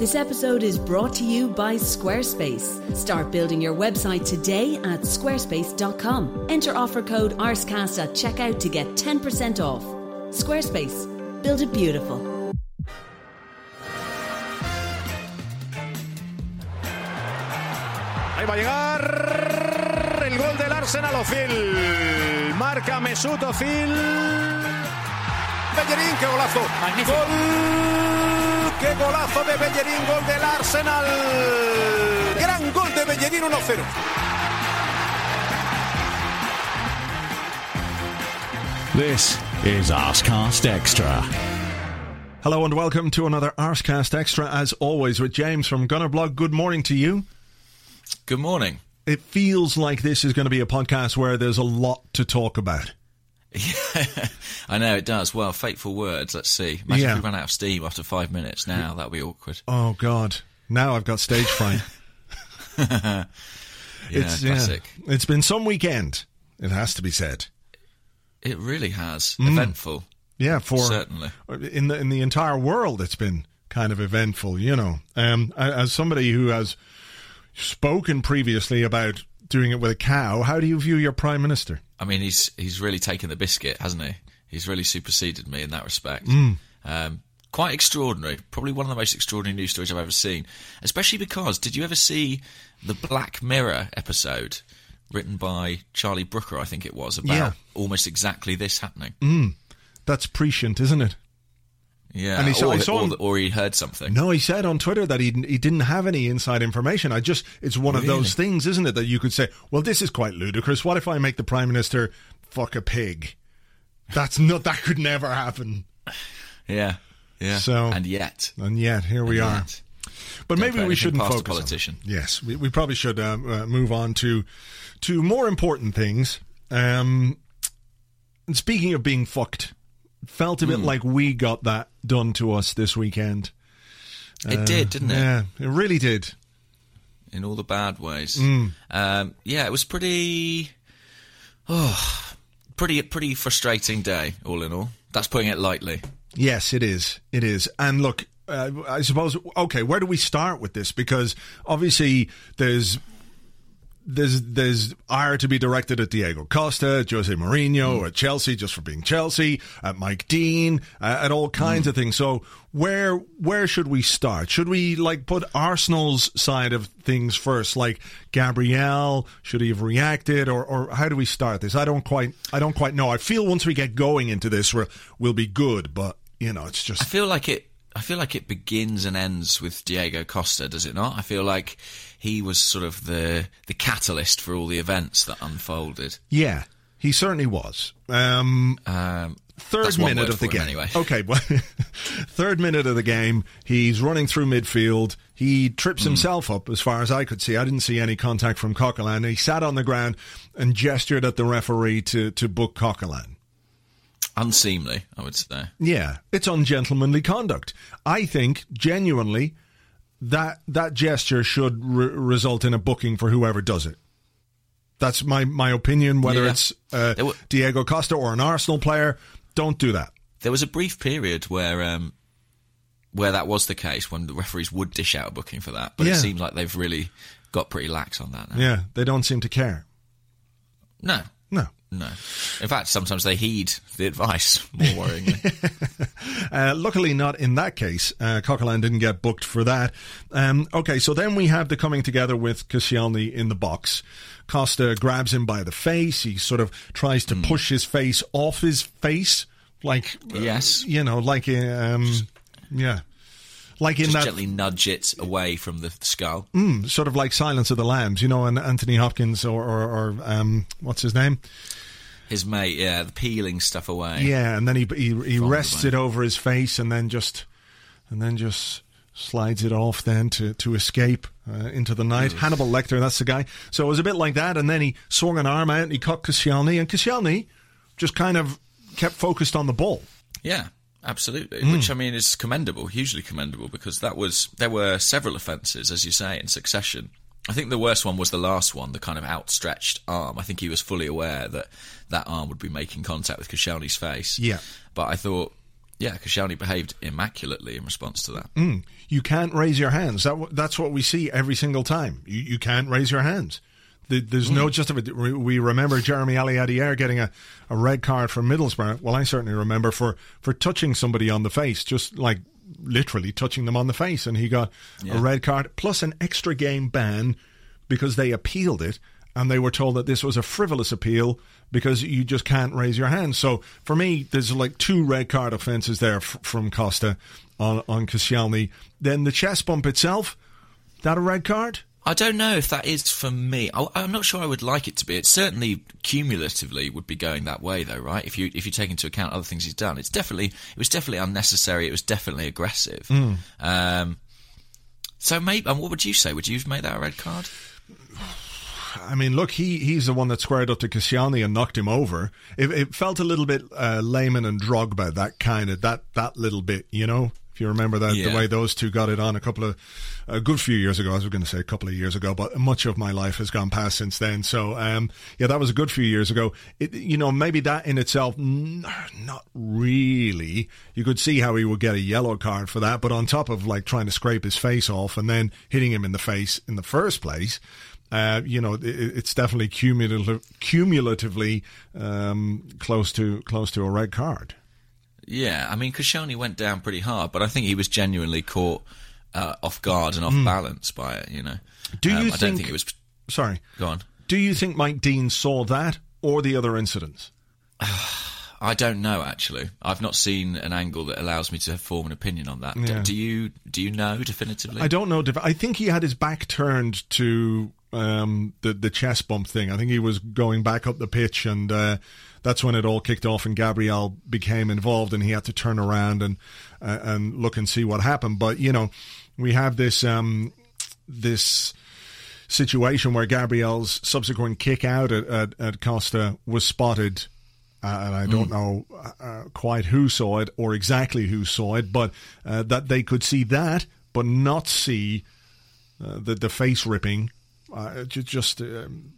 This episode is brought to you by Squarespace. Start building your website today at squarespace.com. Enter offer code ARSECAST at checkout to get 10% off. Squarespace. Build it beautiful. Ahí va a llegar el gol del Arsenal Ozil. Marca Mesut Ozil. Bellerín, qué golazo. Magnífico. Gol. Qué golazo de Bellerín, gol del Arsenal. Gran gol de Bellerín 1-0. This is Arsecast Extra. Hello and welcome to another Arsecast Extra, as always, with James from Gunnerblog. Good morning to you. Good morning. It feels like this is going to be a podcast where there's a lot to talk about. I know it does. Well, fateful words. Let's see. Imagine Yeah. if we ran out of steam after five minutes. Now that would be awkward. Oh, God. Now I've got stage fright. Yeah, it's, yeah. classic. it's been some weekend, it has to be said. It really has. Mm. Eventful. Yeah, for Certainly. in the in the entire world, it's been kind of eventful. You know, um, as somebody who has spoken previously about doing it with a cow, how do you view your prime minister? I mean, he's he's really taken the biscuit, hasn't he? He's really superseded me in that respect. Mm. Um, quite extraordinary. Probably one of the most extraordinary news stories I've ever seen. Especially because, did you ever see the Black Mirror episode written by Charlie Brooker? I think it was about Yeah. almost exactly this happening. That's prescient, isn't it? Yeah, And he saw- or, I saw or, or he heard something. No, he said on Twitter that he he didn't have any inside information. I just it's one of those things, isn't it, that you could say, well, this is quite ludicrous. What if I make the prime minister fuck a pig? That's not that could never happen. Yeah, yeah. So- and yet, And yet here we are. yet. But Don't maybe we shouldn't focus. on- politician. yes, we, we probably should um, uh, move on to to more important things. Um, and speaking of being fucked, felt a bit like we got that done to us this weekend. it did, didn't it? Yeah, it really did. In all the bad ways. Mm. Um, yeah, it was pretty. Oh, pretty pretty frustrating day. All in all, that's putting it lightly. Yes, it is. It is. And look, uh, I suppose. Okay, where do we start with this? Because obviously, there's there's there's ire to be directed at Diego Costa, Jose Mourinho, at Chelsea just for being Chelsea, at Mike Dean, uh, at all kinds of things. So where where should we start? Should we like put Arsenal's side of things first, like Gabriel? Should he have reacted, or or how do we start this? I don't quite I don't quite know. I feel once we get going into this, we're, we'll be good, but you know, it's just I feel like it. I feel like it begins and ends with Diego Costa, does it not? I feel like he was sort of the the catalyst for all the events that unfolded. yeah, he certainly was. Um, Um, third minute of the game. anyway. Okay, well, third minute of the game, he's running through midfield. He trips himself up, as far as I could see. I didn't see any contact from Coquelin. He sat on the ground and gestured at the referee to to book Coquelin. unseemly, I would say. Yeah, it's ungentlemanly conduct. I think genuinely that that gesture should re- result in a booking for whoever does it. That's my my opinion. Whether Yeah. it's uh, Diego Costa or an Arsenal player, don't do that. There was a brief period where um, where that was the case when the referees would dish out a booking for that, but Yeah. it seems like they've really got pretty lax on that now. Yeah, they don't seem to care. No, No. In fact, sometimes they heed the advice more worryingly. Uh, luckily, not in that case. Uh, Coquelin didn't get booked for that. Um, okay, so then we have the coming together with Koscielny in the box. Costa grabs him by the face. He sort of tries to push his face off his face, like uh, Yes. you know, like um, yeah, like in Just that gently nudge it away from the skull. mm, sort of like Silence of the Lambs, you know, and Anthony Hopkins or or, or um, what's his name? His mate, yeah, the peeling stuff away. Yeah, and then he he, he rests way. it over his face, and then just and then just slides it off then to to escape uh, into the night. Hannibal Lecter, that's the guy. So it was a bit like that, and then he swung an arm out and he caught Koscielny, and Koscielny just kind of kept focused on the ball. Yeah, absolutely. Hmm. Which I mean is commendable, hugely commendable, because that was there were several offences, as you say, in succession. I think the worst one was the last one, the kind of outstretched arm. I think he was fully aware that that arm would be making contact with Koscielny's face. Yeah. But I thought Yeah, Koscielny behaved immaculately in response to that. Mm. You can't raise your hands. That, that's what we see every single time. You, you can't raise your hands. There's no mm. justification. We remember Jérémie Aliadière getting a, a red card for Middlesbrough. Well, I certainly remember for, for touching somebody on the face, just like literally touching them on the face, and he got Yeah. a red card plus an extra game ban because they appealed it and they were told that this was a frivolous appeal because you just can't raise your hand. So for me, there's like two red card offences there f- from Costa on on Koscielny. Then the chest bump itself, that a red card? I don't know if that is for me. I, I'm not sure I would like it to be. It certainly cumulatively would be going that way, though, right? If you if you take into account other things he's done, it's definitely it was definitely unnecessary. It was definitely aggressive. Um, so maybe, and what would you say? Would you make that a red card? I mean, look, he he's the one that squared up to Koscielny and knocked him over. It, it felt a little bit uh, Lehmann and Drogba, that kind of that that little bit, you know. If you remember that, the way those two got it on a couple of a good few years ago. I was going to say a couple of years ago, but much of my life has gone past since then. So, um, yeah, that was a good few years ago. It, you know, maybe that in itself, n- not really. You could see how he would get a yellow card for that, but on top of like trying to scrape his face off and then hitting him in the face in the first place. Uh, you know, it, it's definitely cumulative, cumulatively um, close to close to a red card. Yeah, I mean, Koscielny went down pretty hard, but I think he was genuinely caught uh, off guard and off balance by it. You know, Do Um, you I don't think- think it was. Sorry, Go on. do you think Mike Dean saw that or the other incidents? I don't know actually. I've not seen an angle that allows me to form an opinion on that. Yeah. Do you? Do you know definitively? I don't know. I think he had his back turned to um, the the chest bump thing. I think he was going back up the pitch, and uh, that's when it all kicked off. And Gabriel became involved, and he had to turn around and uh, and look and see what happened. But you know, we have this um, this situation where Gabriel's subsequent kick out at, at, at Costa was spotted. Uh, and I don't know uh, quite who saw it or exactly who saw it, but uh, that they could see that, but not see uh, the the face ripping. Uh, just um,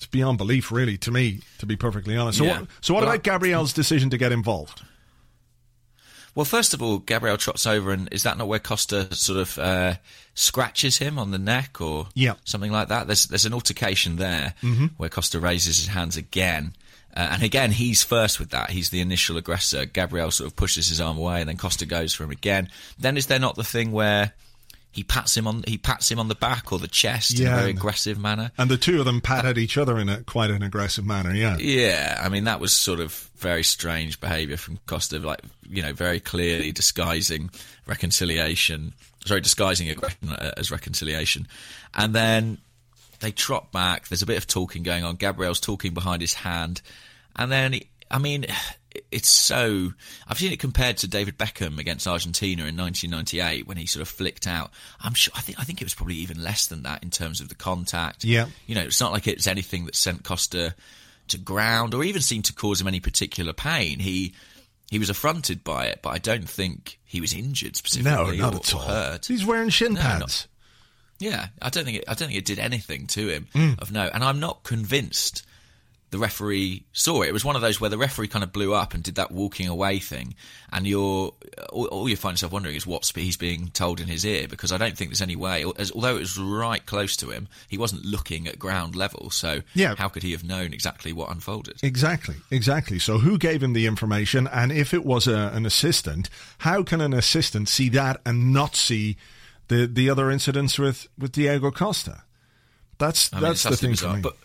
it's beyond belief, really, to me. To be perfectly honest. So, Yeah. what, so what Well, about Gabriel's decision to get involved? Well, first of all, Gabriel trots over, and is that not where Costa sort of uh, scratches him on the neck or Yeah. something like that? There's there's an altercation there where Costa raises his hands again. Uh, and again, he's first with that. He's the initial aggressor. Gabriel sort of pushes his arm away, and then Costa goes for him again. Then is there not the thing where he pats him on he pats him on the back or the chest in a very aggressive manner? And the two of them pat at each other in a quite an aggressive manner. Yeah. Yeah, I mean that was sort of very strange behaviour from Costa, like you know, very clearly disguising reconciliation, sorry, disguising aggression uh, as reconciliation, and then they trot back. There's a bit of talking going on. Gabriel's talking behind his hand, and then he, I mean, it's so. I've seen it compared to David Beckham against Argentina in 1998 when he sort of flicked out. I'm sure. I think. I think it was probably even less than that in terms of the contact. Yeah. You know, it's not like it's anything that sent Costa to ground or even seemed to cause him any particular pain. He he was affronted by it, but I don't think he was injured specifically. No, not or, at all. hurt. He's wearing shin No, pads. Yeah, I don't think it, I don't think it did anything to him Mm. of no, and I'm not convinced the referee saw it. It was one of those where the referee kind of blew up and did that walking away thing, and you're all, all you find yourself wondering is what he's being told in his ear because I don't think there's any way. As, although it was right close to him, he wasn't looking at ground level, so Yeah. how could he have known exactly what unfolded? Exactly, exactly. So, who gave him the information? And if it was a, an assistant, how can an assistant see that and not see the the other incidents with, with Diego Costa? That's I mean, that's the thing bizarre. for me. But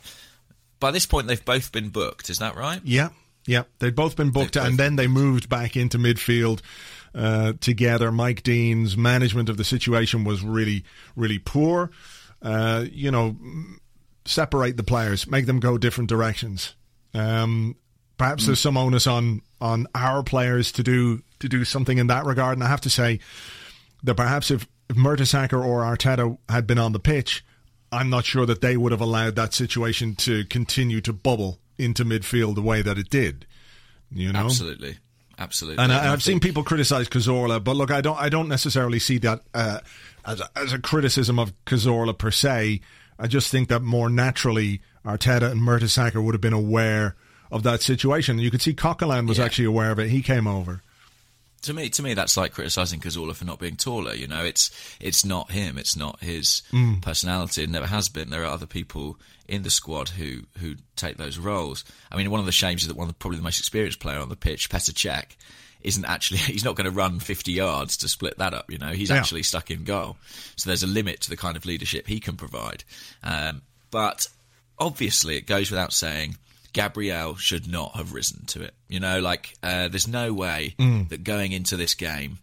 by this point, they've both been booked. Is that right? Yeah, yeah. They'd both been booked, both and then they moved back into midfield uh, together. Mike Dean's management of the situation was really, really poor. Uh, you know, separate the players, make them go different directions. Um, perhaps there's some onus on on our players to do to do something in that regard. And I have to say that perhaps if, if Mertesacker or Arteta had been on the pitch, I'm not sure that they would have allowed that situation to continue to bubble into midfield the way that it did. You know, Absolutely, absolutely. and, I, I've seen people criticize Cazorla, but look, I don't, I don't necessarily see that uh, as a, as a criticism of Cazorla per se. I just think that more naturally, Arteta and Mertesacker would have been aware of that situation. You could see Coquelin was Yeah. actually aware of it. He came over. To me, to me, that's like criticizing Cazorla for not being taller. You know, it's it's not him. It's not his personality. It never has been. There are other people in the squad who who take those roles. I mean, one of the shames is that one of the, probably the most experienced player on the pitch, Petr Cech, isn't actually he's not going to run 50 yards to split that up. You know, he's Yeah. actually stuck in goal. So there's a limit to the kind of leadership he can provide. Um, but obviously, it goes without saying. Gabriel should not have risen to it. You know, like uh, there's no way that going into this game,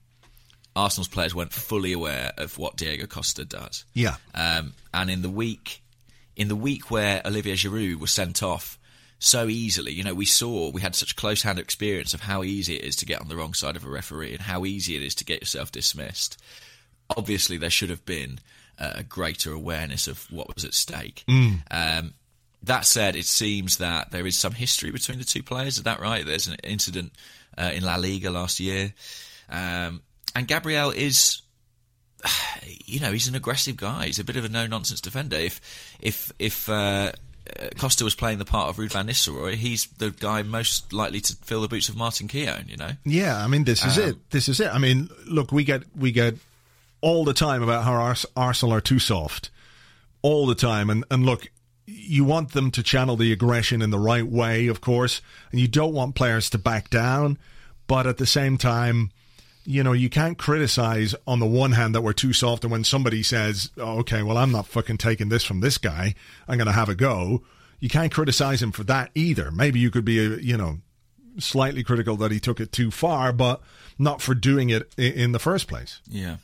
Arsenal's players weren't fully aware of what Diego Costa does. Yeah. Um, and in the week, in the week where Olivier Giroud was sent off so easily, you know, we saw we had such close hand experience of how easy it is to get on the wrong side of a referee and how easy it is to get yourself dismissed. Obviously, there should have been a greater awareness of what was at stake. Um, that said, it seems that there is some history between the two players. Is that right? There's an incident uh, in La Liga last year, um, and Gabriel is you know, he's an aggressive guy. He's a bit of a no nonsense defender. If if if uh, uh, Costa was playing the part of Ruud van Nistelrooy, he's the guy most likely to fill the boots of Martin Keown. You know, Yeah, I mean, this is Um, it. This is it. I mean, look, we get we get all the time about how Ars- Arsenal are too soft, all the time, and and look, you want them to channel the aggression in the right way, of course, and you don't want players to back down, but at the same time. You know, you can't criticize on the one hand that we're too soft, and when somebody says, oh, "Okay, well, I'm not fucking taking this from this guy. I'm going to have a go," you can't criticize him for that either. Maybe you could be, uh, you know, slightly critical that he took it too far, but not for doing it in the first place. Yeah.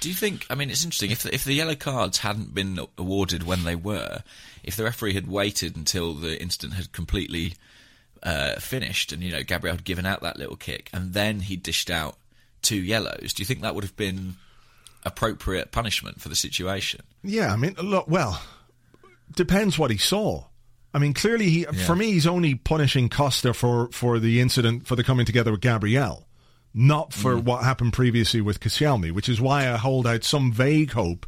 Do you think? I mean, it's interesting. If the, if the yellow cards hadn't been awarded when they were, if the referee had waited until the incident had completely uh, finished, and you know Gabriel had given out that little kick, and then he dished out two yellows, do you think that would have been appropriate punishment for the situation? Yeah, I mean, look, well, depends what he saw. I mean, clearly, he for me, he's only punishing Costa for for the incident for the coming together with Gabriel, not for what happened previously with Koscielny, which is why I hold out some vague hope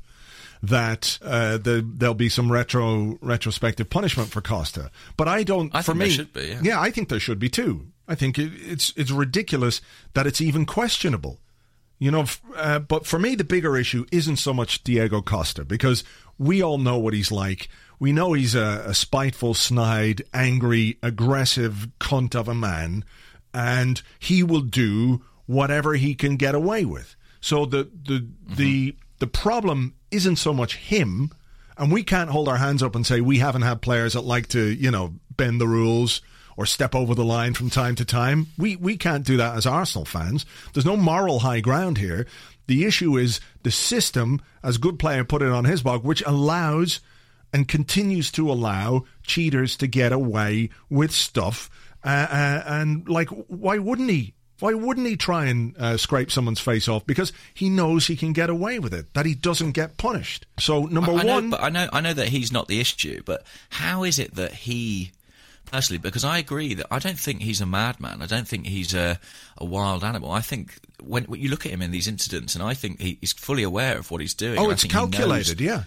that uh, the, there'll be some retro retrospective punishment for Costa. But I don't. I for think me, there should be, yeah. I think there should be too. I think it, it's it's ridiculous that it's even questionable. You know, f- uh, but for me, the bigger issue isn't so much Diego Costa because we all know what he's like. We know he's a, a spiteful, snide, angry, aggressive cunt of a man, and he will do whatever he can get away with. So the the the the problem isn't so much him, and we can't hold our hands up and say we haven't had players that like to you know bend the rules or step over the line from time to time. We we can't do that as Arsenal fans. There's no moral high ground here. The issue is the system, as good player put it on his blog, which allows and continues to allow cheaters to get away with stuff. Uh, uh, and like, why wouldn't he? Why wouldn't he try and uh, scrape someone's face off? Because he knows he can get away with it. That he doesn't get punished. So number I know, one, but I know, I know that he's not the issue. But how is it that he, personally, because I agree that I don't think he's a madman. I don't think he's a, a wild animal. I think when, when you look at him in these incidents, and I think he, he's fully aware of what he's doing. oh, I it's think he knows- calculated. Yeah.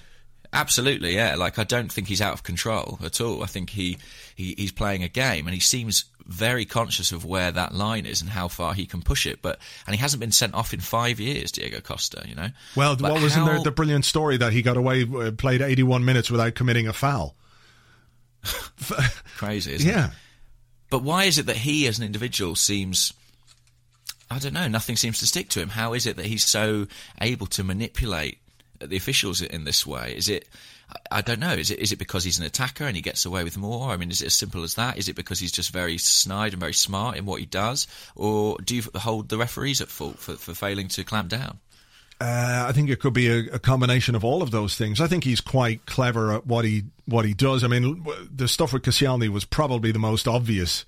Absolutely, yeah. Like I don't think he's out of control at all. I think he, he he's playing a game, and he seems very conscious of where that line is and how far he can push it. But and he hasn't been sent off in five years, Diego Costa. You know. Well, But what was in there? The brilliant story that he got away, uh, played 81 minutes without committing a foul. crazy? Isn't it? Yeah. But why is it that he, as an individual, seems I don't know. Nothing seems to stick to him. How is it that he's so able to manipulate the officials in this way? Is it? I- don't know. Is it? Is it because he's an attacker and he gets away with more? I mean, is it as simple as that? Is it because he's just very snide and very smart in what he does, or do you hold the referees at fault for, for failing to clamp down? Uh, I think it could be a, a combination of all of those things. I think he's quite clever at what he what he does. I mean, the stuff with Koscielny was probably the most obvious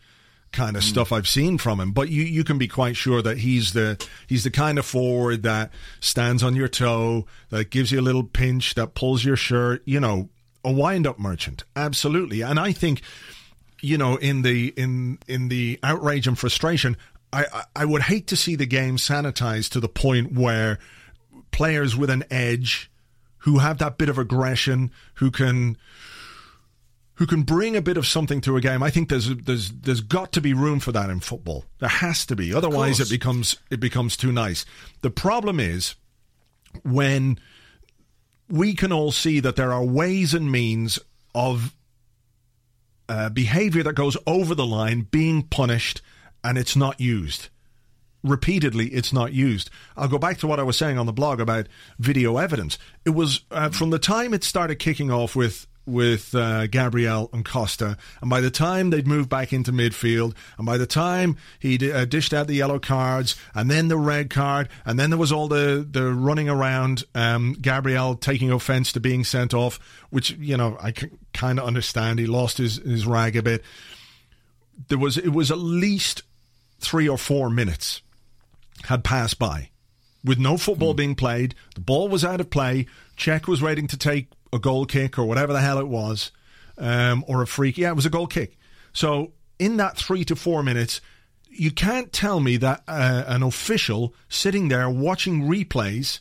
kind of hmm. stuff I've seen from him. But you, you can be quite sure that he's the he's the kind of forward that stands on your toe, that gives you a little pinch, that pulls your shirt. You know, a wind up merchant, absolutely. And I think you know, in the in in the outrage and frustration, I, I I would hate to see the game sanitized to the point where players with an edge, who have that bit of aggression, who can who can bring a bit of something to a game. I think there's there's there's got to be room for that in football. There has to be. Otherwise, it becomes it becomes too nice. The problem is when we can all see that there are ways and means of uh, behavior that goes over the line being punished, and it's not used repeatedly it's not used. I'll go back to what I was saying on the blog about video evidence. It was uh, from the time it started kicking off with with uh, Gabriel and Costa, and by the time they'd moved back into midfield, and by the time he d- uh, dished out the yellow cards, and then the red card, and then there was all the the running around, um, Gabriel taking offence to being sent off, which you know I kind of understand. He lost his his rag a bit. There was it was at least three or four minutes had passed by with no football being played. The ball was out of play. Cech was waiting to take a goal kick or whatever the hell it was, um, or a freak. Yeah, it was a goal kick. So in that three to four minutes, you can't tell me that uh, an official sitting there watching replays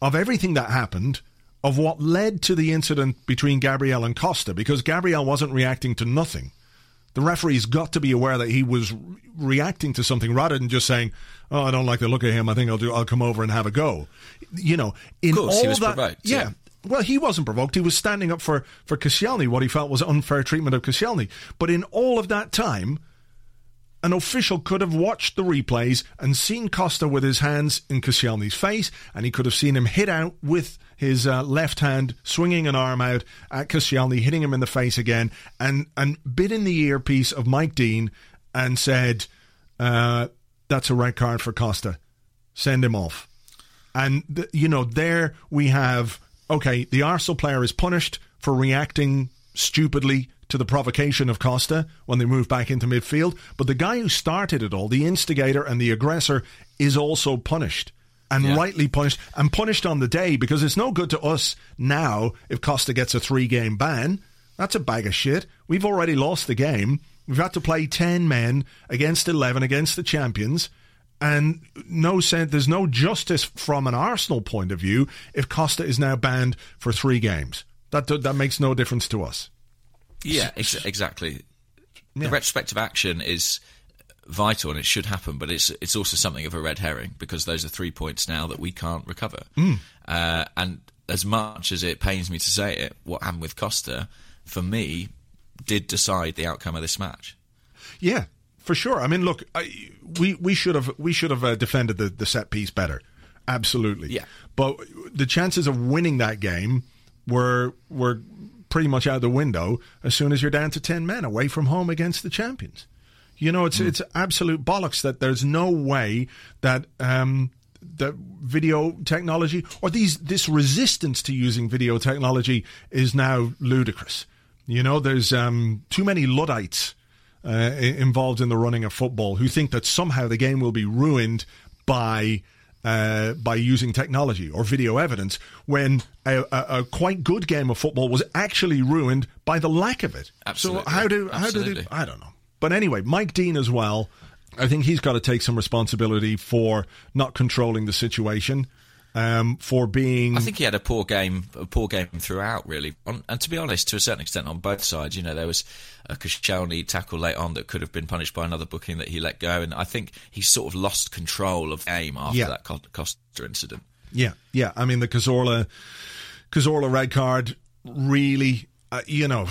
of everything that happened of what led to the incident between Gabriel and Costa because Gabriel wasn't reacting to nothing. The referee's got to be aware that he was re- reacting to something rather than just saying, "Oh, I don't like the look of him. I think I'll do. I'll come over and have a go." You know, in course, all he was that, provoked, yeah. yeah. Well, he wasn't provoked. He was standing up for for Koscielny, what he felt was unfair treatment of Koscielny. But in all of that time, an official could have watched the replays and seen Costa with his hands in Koscielny's face, and he could have seen him hit out with his uh, left hand, swinging an arm out at Koscielny, hitting him in the face again, and, and bit in the earpiece of Mike Dean and said, uh, That's a red card for Costa. Send him off. And, th- you know, there we have, okay, the Arsenal player is punished for reacting stupidly to the provocation of Costa when they move back into midfield. But the guy who started it all, the instigator and the aggressor, is also punished. And Yeah. rightly punished, and punished on the day because it's no good to us now if Costa gets a three game ban. That's a bag of shit. We've already lost the game. We've had to play 10 men against 11 against the champions. And no sense, there's no justice from an Arsenal point of view if Costa is now banned for three games. That that makes no difference to us. Yeah, ex- exactly. Yeah. The retrospective action is vital and it should happen, but it's it's also something of a red herring because those are three points now that we can't recover. Hmm. Uh, and as much as it pains me to say it, what happened with Costa, for me, did decide the outcome of this match. Yeah, for sure. I mean, look, I, we we should have we should have uh, defended the, the set piece better. Absolutely. Yeah. But the chances of winning that game were were pretty much out the window as soon as you're down to ten men away from home against the champions. You know, it's it's absolute bollocks that there's no way that um, that video technology or these this resistance to using video technology is now ludicrous. You know, there's um, too many luddites uh, involved in the running of football who think that somehow the game will be ruined by uh, by using technology or video evidence when a, a, a quite good game of football was actually ruined by the lack of it. Absolutely. So how do how do they, I don't know. But anyway, Mike Dean as well. I think he's got to take some responsibility for not controlling the situation, um, for being. I think he had a poor game, a poor game throughout, really. On, and to be honest, to a certain extent, on both sides, you know, there was a Koscielny tackle late on that could have been punished by another booking that he let go, and I think he sort of lost control of game after Yeah. that Costa incident. Yeah, yeah. I mean, the Cazorla, Cazorla red card really, uh, you know,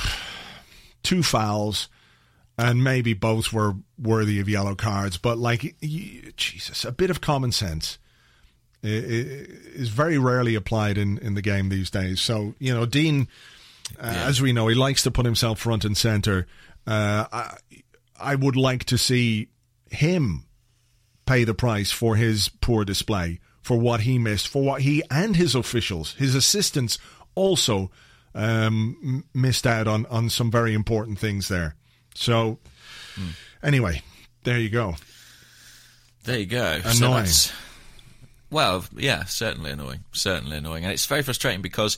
two fouls, and maybe both were worthy of yellow cards. But like, Jesus, a bit of common sense is very rarely applied in in the game these days. So you know, Dean, uh, as we know, he likes to put himself front and center. Uh, I, I would like to see him pay the price for his poor display, for what he missed, for what he and his officials, his assistants, also um, missed out on on some very important things there. So, anyway, there you go. There you go. So Annoying. that's- well, yeah, certainly annoying. Certainly annoying. And it's very frustrating because,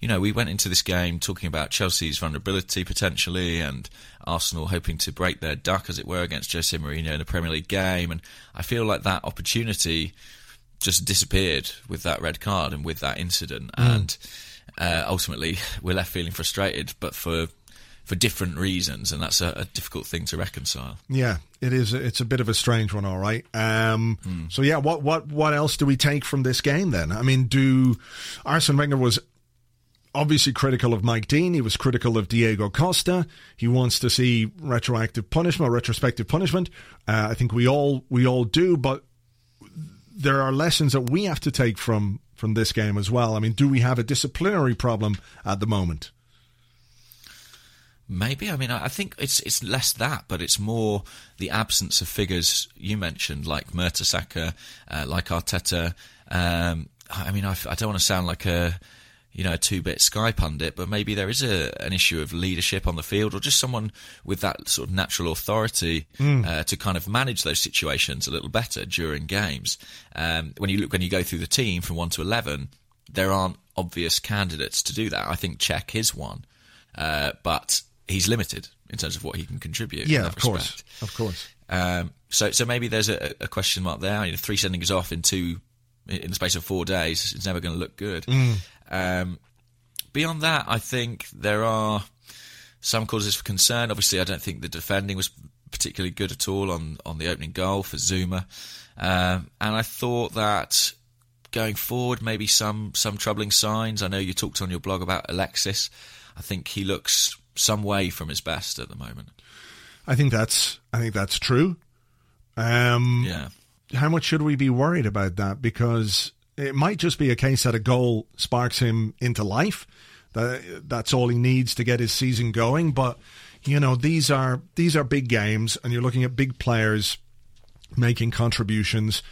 you know, we went into this game talking about Chelsea's vulnerability potentially and Arsenal hoping to break their duck, as it were, against Jose Mourinho in a Premier League game. And I feel like that opportunity just disappeared with that red card and with that incident. And uh, ultimately, we're left feeling frustrated. But for for different reasons, and that's a, a, difficult thing to reconcile. Yeah, it is. It's a bit of a strange one, all right. Um, mm. So yeah, what what what else do we take from this game then? I mean, do Arsene Wenger was obviously critical of Mike Dean. He was critical of Diego Costa. He wants to see retroactive punishment, retrospective punishment. Uh, I think we all we all do, but there are lessons that we have to take from from this game as well. I mean, do we have a disciplinary problem at the moment? Maybe. I mean, I think it's it's less that, but it's more the absence of figures you mentioned, like Mertesacker, uh, like Arteta. Um, I mean, I, I, don't want to sound like a you know a two-bit Sky pundit, but maybe there is a, an issue of leadership on the field, or just someone with that sort of natural authority mm. uh, to kind of manage those situations a little better during games. Um, when you look when you go through the team from one to eleven, there aren't obvious candidates to do that. I think Cech is one, uh, but he's limited in terms of what he can contribute. Yeah, of course, of course. Um, so, so maybe there's a, a, question mark there. You know, three sendings off in two in the space of four days is never going to look good. Mm. Um, beyond that, I think there are some causes for concern. Obviously, I don't think the defending was particularly good at all on on the opening goal for Zouma, um, and I thought that going forward, maybe some some troubling signs. I know you talked on your blog about Alexis. I think he looks some way from his best at the moment. I think that's I think that's true. Um, yeah. How much should we be worried about that? Because it might just be a case that a goal sparks him into life. That that's all he needs to get his season going. But you know these are these are big games, and you're looking at big players making contributions,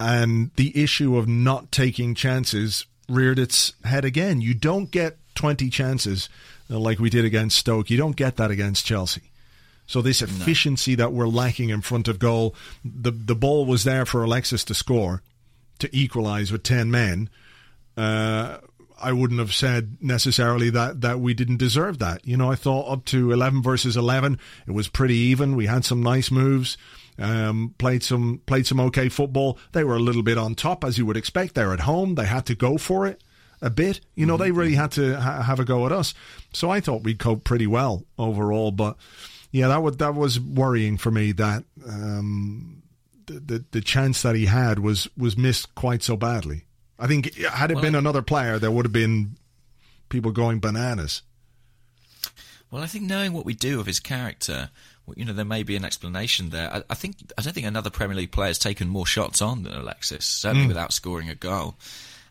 and the issue of not taking chances reared its head again. You don't get 20 chances uh, like we did against Stoke. You don't get that against Chelsea. So this efficiency no. that we're lacking in front of goal, the the ball was there for Alexis to score, to equalise with ten men. Uh, I wouldn't have said necessarily that that we didn't deserve that. You know, I thought up to eleven versus eleven, it was pretty even. We had some nice moves, um, played some played some okay football. They were a little bit on top, as you would expect. They're at home; they had to go for it a bit. You know, mm-hmm. they really had to ha- have a go at us. So I thought we coped pretty well overall. But yeah, that was that was worrying for me that um, the, the, chance that he had was was missed quite so badly. I think had it well, been another player, there would have been people going bananas. Well, I think knowing what we do of his character, you know, there may be an explanation there. I, I think I don't think another Premier League player has taken more shots on than Alexis, certainly mm. without scoring a goal.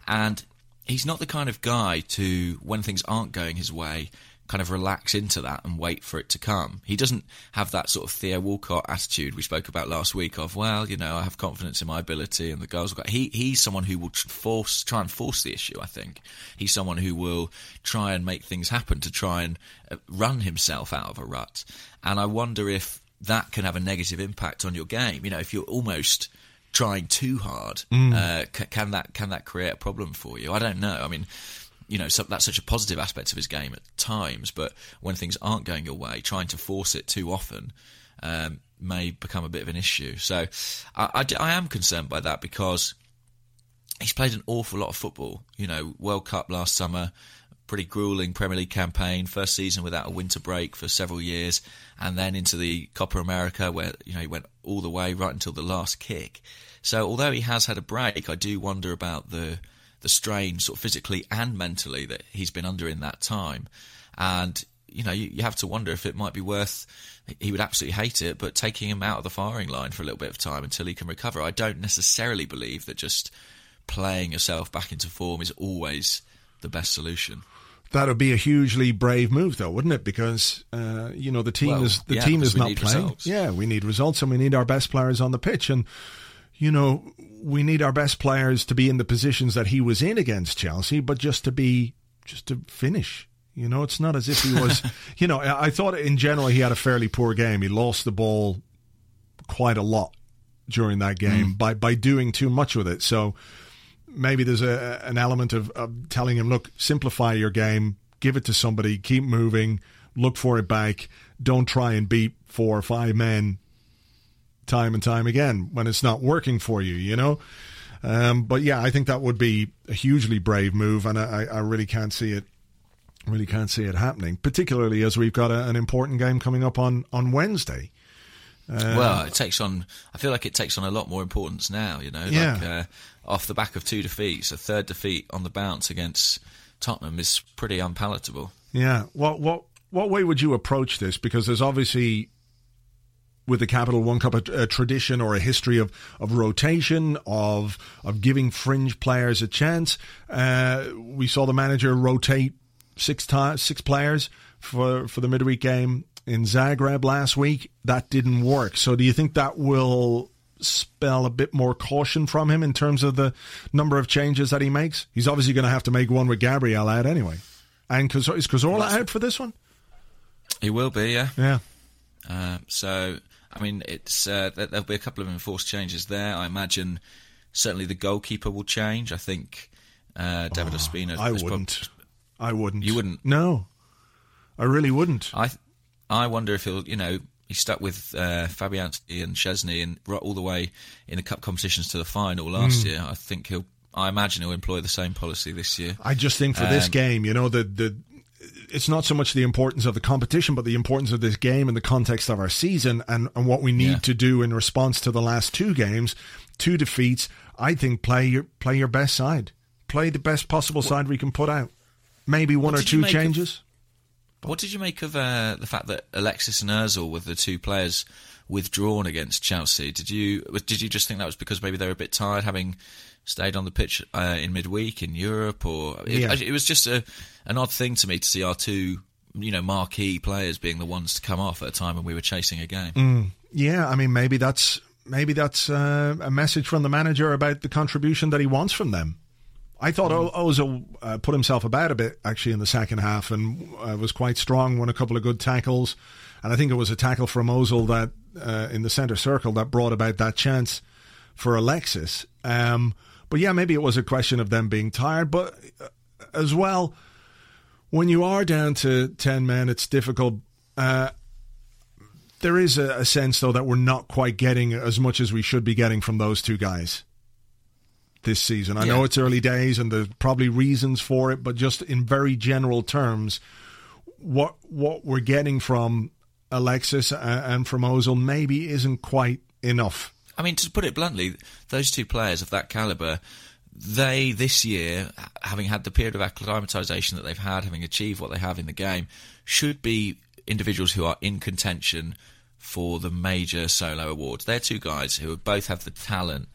And he's not the kind of guy to, when things aren't going his way, kind of relax into that and wait for it to come. He doesn't have that sort of Theo Walcott attitude we spoke about last week of, well, you know, I have confidence in my ability and the girls will go. He, he's someone who will force, try and force the issue, I think. He's someone who will try and make things happen to try and uh, run himself out of a rut. And I wonder if that can have a negative impact on your game. You know, if you're almost trying too hard, mm. uh, c- can that can that create a problem for you? I don't know. I mean, you know, so that's such a positive aspect of his game at times, but when things aren't going your way, trying to force it too often um, may become a bit of an issue. So I, I, I am concerned by that because he's played an awful lot of football. You know, World Cup last summer, pretty grueling Premier League campaign, first season without a winter break for several years, and then into the Copa America where you know he went all the way right until the last kick. So although he has had a break, I do wonder about the the strain, sort of physically and mentally, that he's been under in that time. And you know, you, you have to wonder if it might be worth. He would absolutely hate it, but taking him out of the firing line for a little bit of time until he can recover. I don't necessarily believe that just playing yourself back into form is always the best solution. That would be a hugely brave move, though, wouldn't it? Because uh, you know the team well, is the yeah, team is not playing. Results. Yeah, we need results, and we need our best players on the pitch. And you know, we need our best players to be in the positions that he was in against Chelsea, but just to be, just to finish. You know, it's not as if he was, you know, I thought in general he had a fairly poor game. He lost the ball quite a lot during that game mm. by, by doing too much with it. So maybe there's a, an element of, of telling him, look, simplify your game, give it to somebody, keep moving, look for it back. Don't try and beat four or five men time and time again when it's not working for you, you know? Um, but yeah, I think that would be a hugely brave move, and I, I really can't see it Really can't see it happening, particularly as we've got a, an important game coming up on on Wednesday. Uh, well, it takes on. I feel like it takes on a lot more importance now. You know, yeah. like uh, off the back of two defeats, a third defeat on the bounce against Tottenham is pretty unpalatable. Yeah. What what what way would you approach this? Because there's obviously with the Capital One Cup a, a, tradition or a history of, of rotation of of giving fringe players a chance. Uh, we saw the manager rotate six times six players for for the midweek game in Zagreb last week. That didn't work. So do you think that will spell a bit more caution from him in terms of the number of changes that he makes? He's obviously going to have to make one with Gabriel out anyway. And is Cazorla out for this one? He will be, yeah. Yeah. Uh, so I mean, it's uh, there'll be a couple of enforced changes there. I imagine certainly the goalkeeper will change. I think uh, David oh, Ospina. I wouldn't. I wouldn't. You wouldn't. No, I really wouldn't. I I wonder if he'll. You know, he stuck with uh, Fabianski and Szczesny and all the way in the cup competitions to the final last mm. year. I think he'll. I imagine he'll employ the same policy this year. I just think for um, this game, you know, the the it's not so much the importance of the competition, but the importance of this game in the context of our season and, and what we need yeah. to do in response to the last two games, two defeats. I think play your play your best side, play the best possible what, side we can put out. Maybe one or two changes. Of, what did you make of uh, the fact that Alexis and Özil were the two players withdrawn against Chelsea? Did you did you just think that was because maybe they were a bit tired having stayed on the pitch uh, in midweek in Europe, or it, yeah. it, was just a, an odd thing to me to see our two, you know, marquee players being the ones to come off at a time when we were chasing a game. Mm, yeah, I mean, maybe that's maybe that's uh, a message from the manager about the contribution that he wants from them. I thought mm. Ozil uh, put himself about a bit actually in the second half and uh, was quite strong, won a couple of good tackles, and I think it was a tackle from Ozil that uh, in the centre circle that brought about that chance for Alexis. Um, but yeah, maybe it was a question of them being tired. But uh, as well, when you are down to 10 men, it's difficult. Uh, there is a, a, sense, though, that we're not quite getting as much as we should be getting from those two guys this season. I yeah. know it's early days and there's probably reasons for it, but just in very general terms, what what we're getting from Alexis and from Ozil maybe isn't quite enough. I mean, to put it bluntly, those two players of that caliber, they this year, having had the period of acclimatisation that they've had, having achieved what they have in the game, should be individuals who are in contention for the major solo awards. They're two guys who both have the talent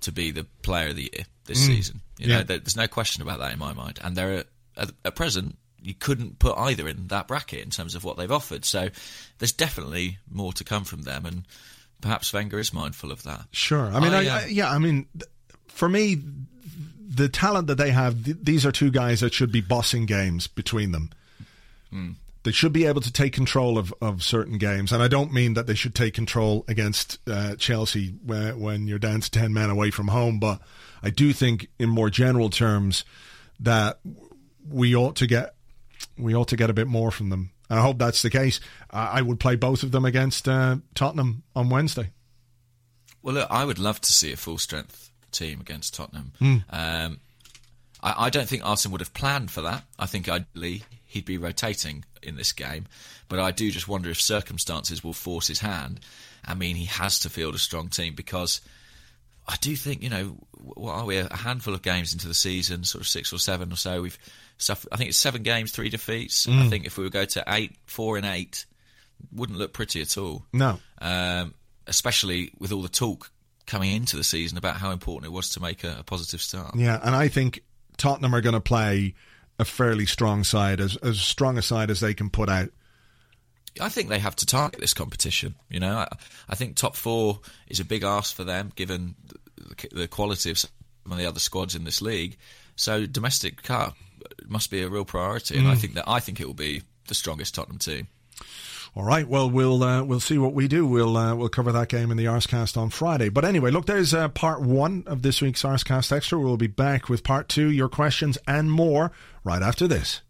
to be the player of the year this mm. season. You yeah. know, there's no question about that in my mind. And they're at, at present you couldn't put either in that bracket in terms of what they've offered. So there's definitely more to come from them and perhaps Wenger is mindful of that. Sure. I mean, I, I, yeah. I mean, for me, the talent that they have, th- these are two guys that should be bossing games between them. Mm. They should be able to take control of, of certain games, and I don't mean that they should take control against uh, Chelsea when, when you're down to ten men away from home, but I do think, in more general terms, that we ought to get we ought to get a bit more from them and I hope that's the case. I would play both of them against uh, Tottenham on Wednesday. Well, look, I would love to see a full strength team against Tottenham. Mm. Um, I, I, don't think Arsene would have planned for that. I think ideally he'd be rotating in this game, but I do just wonder if circumstances will force his hand. I mean, he has to field a strong team because I do think you know what are we a handful of games into the season, sort of six or seven or so. We've stuff. I think it's seven games, three defeats. Mm. I think if we would go to eight, four and eight, wouldn't look pretty at all. No, um, especially with all the talk coming into the season about how important it was to make a, a positive start. Yeah, and I think Tottenham are going to play a fairly strong side, as as strong a side as they can put out. I think they have to target this competition. You know, I, I think top four is a big ask for them, given the, the quality of some of the other squads in this league. So domestic cup must be a real priority, and mm. I think that I think it will be the strongest Tottenham team. All right. Well, we'll uh, we'll see what we do. We'll uh, we'll cover that game in the Arsecast on Friday. But anyway, look, there's uh, part one of this week's Arsecast Extra. We'll be back with part two, your questions and more right after this.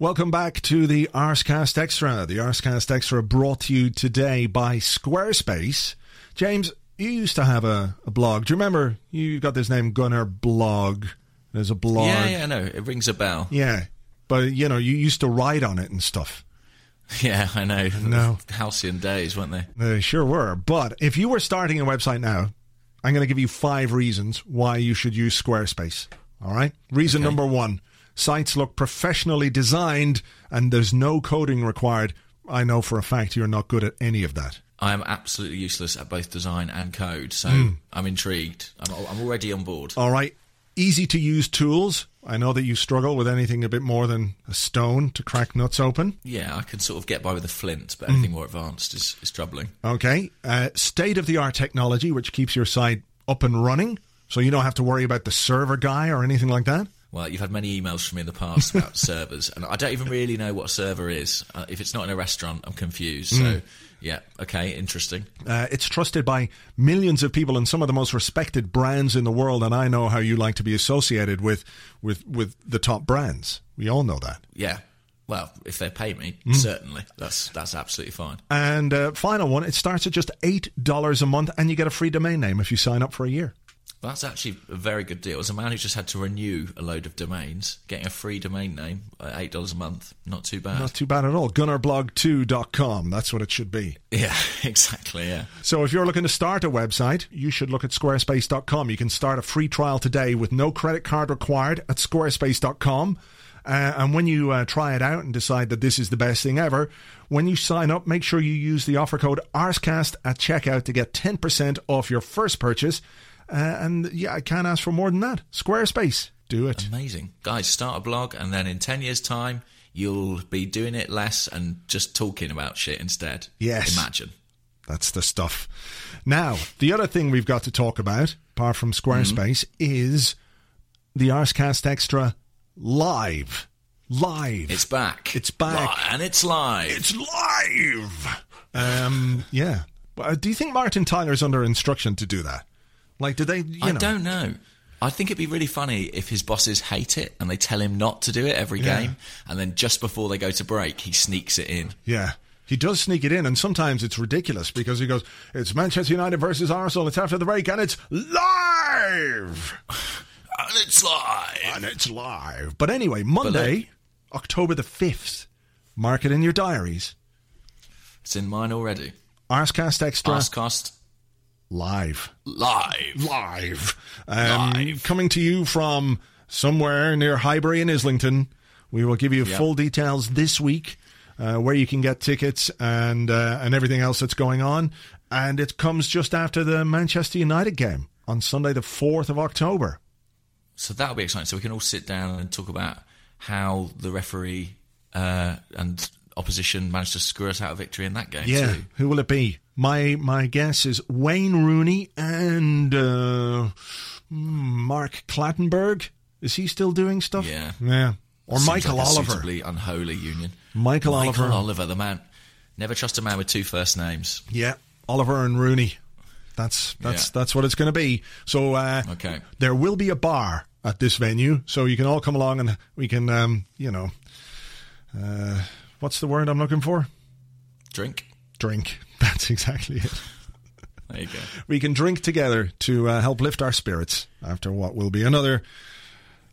Welcome back to the Arsecast Extra. The Arsecast Extra brought to you today by Squarespace. James, you used to have a, a blog. Do you remember you got this name Gunner Blog? There's a blog. Yeah, yeah, I know. it rings a bell. Yeah. But you know, you used to write on it and stuff. Yeah, I know. No. Halcyon days, weren't they? They sure were. But if you were starting a website now, I'm going to give you five reasons why you should use Squarespace. All right? Reason Okay. number one sites look professionally designed and there's no coding required. I know for a fact you're not good at any of that. I am absolutely useless at both design and code, so Hmm. I'm intrigued. I'm, I'm already on board. All right. Easy to use tools. I know that you struggle with anything a bit more than a stone to crack nuts open. Yeah, I can sort of get by with a flint, but Hmm. anything more advanced is, is troubling. Okay. Uh, State of the art technology, which keeps your site up and running. So you don't have to worry about the server guy or anything like that. Well, you've had many emails from me in the past about servers, and I don't even really know what a server is. Uh, if it's not in a restaurant, I'm confused. So, yeah, okay, interesting. Uh, it's trusted by millions of people and some of the most respected brands in the world. And I know how you like to be associated with with with the top brands. We all know that. Yeah. Well, if they pay me, Hmm. certainly. That's that's absolutely fine. And uh, final one, it starts at just eight dollars a month, and you get a free domain name if you sign up for a year. That's actually a very good deal. As a man who just had to renew a load of domains, getting a free domain name at eight dollars a month, not too bad. Not too bad at all. Gunnerblog2.com. That's what it should be. yeah, exactly. Yeah. So if you're looking to start a website, you should look at squarespace.com. You can start a free trial today with no credit card required at squarespace.com. Uh, and when you uh, try it out and decide that this is the best thing ever, when you sign up, make sure you use the offer code ARSECAST at checkout to get 10% off your first purchase. Uh, and yeah, I can't ask for more than that. Squarespace, do it. Amazing. Guys, start a blog and then in 10 years' time, you'll be doing it less and just talking about shit instead. Yes. Imagine. That's the stuff. Now, the other thing we've got to talk about, apart from Squarespace, is the Arsecast Extra live. Live. It's back. It's back. Li- and it's live. It's live. Um, yeah. Do you think Martin Tyler's under instruction to do that? Like, do they? You I know, don't know. I think it'd be really funny if his bosses hate it and they tell him not to do it every Yeah. game, and then just before they go to break, he sneaks it in. Yeah. He does sneak it in, and sometimes it's ridiculous because he goes, "It's Manchester United versus Arsenal. It's after the break, and it's live." And it's live. and it's live. But anyway, Monday, October the 5th, mark it in your diaries. It's in mine already. Arsecast Extra Arsecast live. live. Live. Um, Live. Coming to you from somewhere near Highbury and Islington. We will give you Yep. full details this week uh, where you can get tickets and uh, and everything else that's going on. And it comes just after the Manchester United game on Sunday, the 4th of October. So that'll be exciting. So we can all sit down and talk about how the referee uh, and opposition managed to screw us out of victory in that game. Yeah, too. who will it be? My my guess is Wayne Rooney and uh, Mark Clattenburg. Is he still doing stuff? Yeah. yeah. Or Seems Michael like Oliver. suitably unholy union. Michael Oliver. Oliver, the man. Never trust a man with two first names. Yeah, Oliver and Rooney. That's that's Yeah. that's what it's going to be. So uh, Okay. there will be a bar at this venue, so you can all come along and we can, um, you know, uh, what's the word I'm looking for? Drink. Drink. That's exactly it. There you go. we can drink together to uh, help lift our spirits after what will be another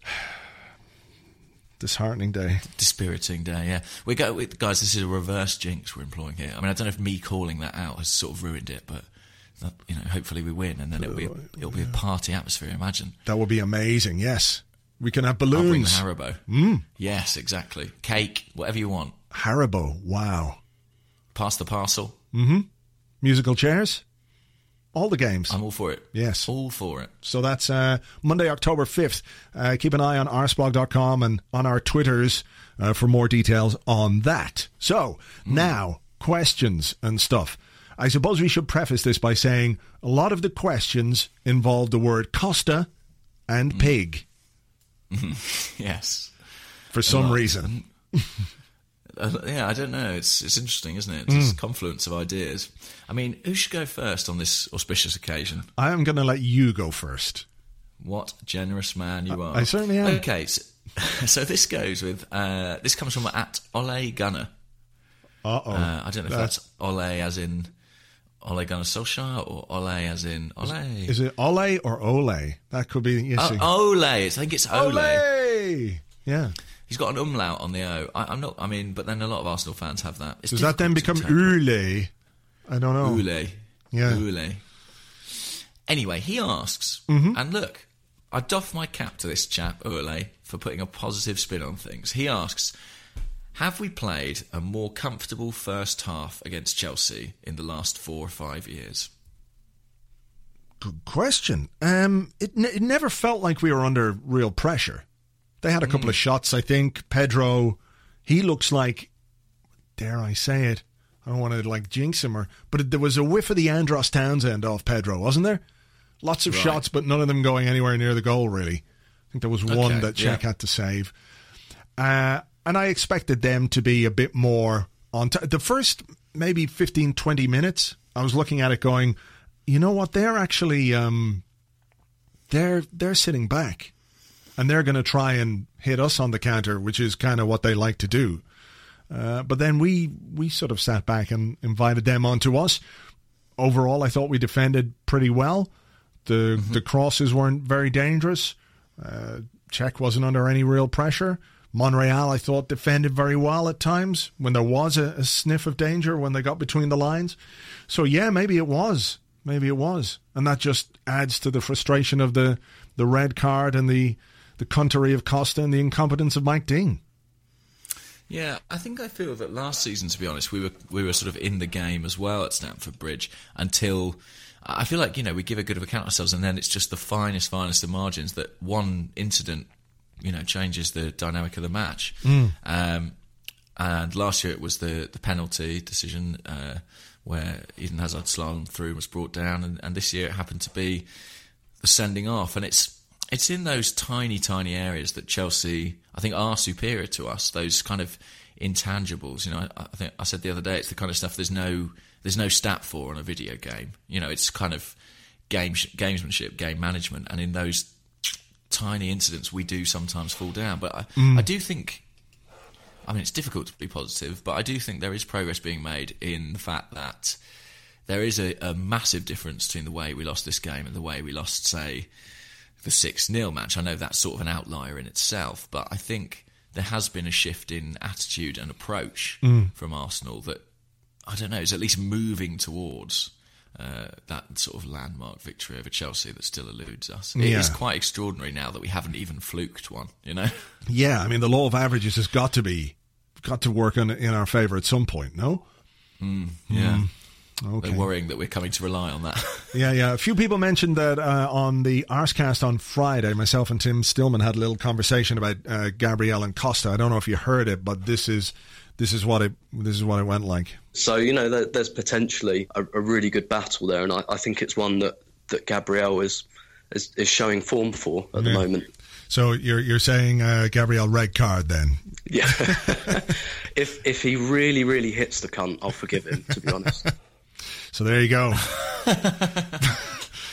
disheartening day. Dispiriting day, yeah. We go, we, guys. This is a reverse jinx we're employing here. I mean, I don't know if me calling that out has sort of ruined it, but that, you know, hopefully we win, and then it'll be a, it'll be a party atmosphere. Imagine. That would be amazing. Yes, we can have I'll bring the balloons. Haribo. Mm. Yes, exactly. Cake, whatever you want. Haribo. Wow. Pass the parcel. Mm-hmm. Musical chairs. All the games. I'm all for it. Yes. all for it. So that's uh, Monday, October 5th. Uh, keep an eye on arseblog.com and on our Twitters uh, for more details on that. So now, questions and stuff. I suppose we should preface this by saying a lot of the questions involve the word Costa and pig Yes. for some reason. Uh, yeah, I don't know. It's it's interesting, isn't it? It's Hmm. a confluence of ideas. I mean, who should go first on this auspicious occasion? I am going to let you go first. What generous man you are! I certainly am. Okay, so so this goes with uh, this comes from at Ole Gunner. Uh-oh. Uh, I don't know if that's Ole as in Ole Gunnar Solskjaer or Ole as in Ole. Is it Ole or Ole? That could be. Oh, see. Ole. I think it's Ole. Ole! Yeah. He's got an umlaut on the O. I, I'm not. I mean, but then a lot of Arsenal fans have that. It's Does that then become. Ule? I don't know. Ule. Yeah. Ule. Anyway, he asks, Mm-hmm. and look, I doff my cap to this chap, Ule, for putting a positive spin on things. He asks, have we played a more comfortable first half against Chelsea in the last four or five years? Good question. Um, it, n- it never felt like we were under real pressure. They had a couple of shots, I think. Pedro, he looks like, dare I say it? I don't want to like jinx him, or but it, there was a whiff of the Andros Townsend off Pedro, wasn't there? Lots of Right. shots, but none of them going anywhere near the goal. Really, I think there was one Okay, that Cech yeah. had to save. Uh, and I expected them to be a bit more on t- the first maybe 15, 20 minutes. I was looking at it going, you know what? They're actually um, they're they're sitting back, and they're going to try and hit us on the counter, which is kind of what they like to do. Uh, but then we we sort of sat back and invited them onto us. Overall, I thought we defended pretty well. The the crosses weren't very dangerous. Uh, Cech wasn't under any real pressure. Monreal, I thought, defended very well at times when there was a, a sniff of danger when they got between the lines. So yeah, maybe it was, maybe it was, and that just adds to the frustration of the the red card and the the contrary of Costa and the incompetence of Mike Dean. Yeah, I think I feel that last season, to be honest, we were we were sort of in the game as well at Stamford Bridge until I feel like you know we give a good of account of ourselves, and then it's just the finest, finest of margins that one incident, you know, changes the dynamic of the match. Um, and last year it was the the penalty decision uh, where Eden Hazard slalom through and was brought down, and, and this year it happened to be the sending off, and it's it's in those tiny, tiny areas that Chelsea, I think, are superior to us. Those kind of intangibles. You know, I, I think I said the other day, it's the kind of stuff there's no there's no stat for on a video game. You know, it's kind of game gamesmanship, game management, and in those tiny incidents, we do sometimes fall down. But I, mm. I do think. I mean, it's difficult to be positive, but I do think there is progress being made in the fact that there is a, a massive difference between the way we lost this game and the way we lost, say, the 6 0 match. I know that's sort of an outlier in itself, but I think there has been a shift in attitude and approach mm. from Arsenal that, I don't know, is at least moving towards. Uh, that sort of landmark victory over Chelsea that still eludes us. It is Yeah. quite extraordinary now that we haven't even fluked one, you know? Yeah, I mean the law of averages has got to be got to work in, in our favour at some point. No. Mm, yeah. Mm. Okay. They're worrying that we're coming to rely on that. Yeah, yeah. A few people mentioned that uh, on the Arsecast on Friday, myself and Tim Stillman had a little conversation about uh, Gabriel and Costa. I don't know if you heard it, but this is this is what it this is what it went like. So you know, there, there's potentially a, a really good battle there, and I, I think it's one that that Gabriel is is, is showing form for at the moment. So you're you're saying uh, Gabriel red card then? Yeah. if if he really really hits the cunt, I'll forgive him. To be honest. So there you go.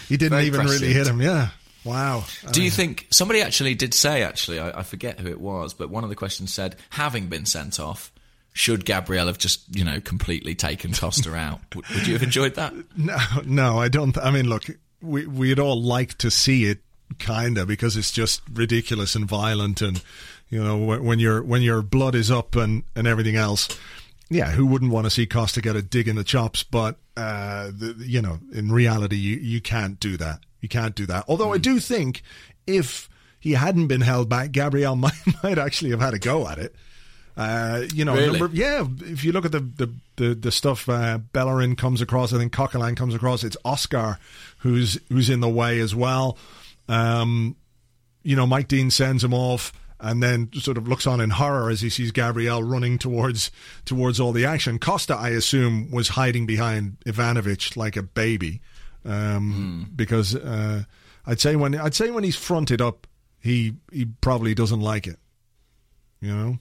he didn't Very even really hit him. Yeah. Wow. Do you think somebody actually did say? Actually, I, I forget who it was, but one of the questions said, having been sent off, should Gabriel have just you know completely taken Costa out? Would, would you have enjoyed that? No, no, I don't. I mean, look, we we'd all like to see it, kinda, because it's just ridiculous and violent, and you know, when, when your when your blood is up and and everything else. Yeah, who wouldn't want to see Costa get a dig in the chops? But uh, the, you know, in reality, you you can't do that. You can't do that. Although I do think if he hadn't been held back, Gabriel might might actually have had a go at it. Uh, you know, Really? number- yeah. If you look at the the the, the stuff uh, Bellerin comes across, I think Coquelin comes across. It's Oscar who's who's in the way as well. Um, you know, Mike Dean sends him off and then sort of looks on in horror as he sees Gabriel running towards towards all the action. Costa, I assume, was hiding behind Ivanovic like a baby um, because uh, I'd say when I'd say when he's fronted up, he he probably doesn't like it. You know.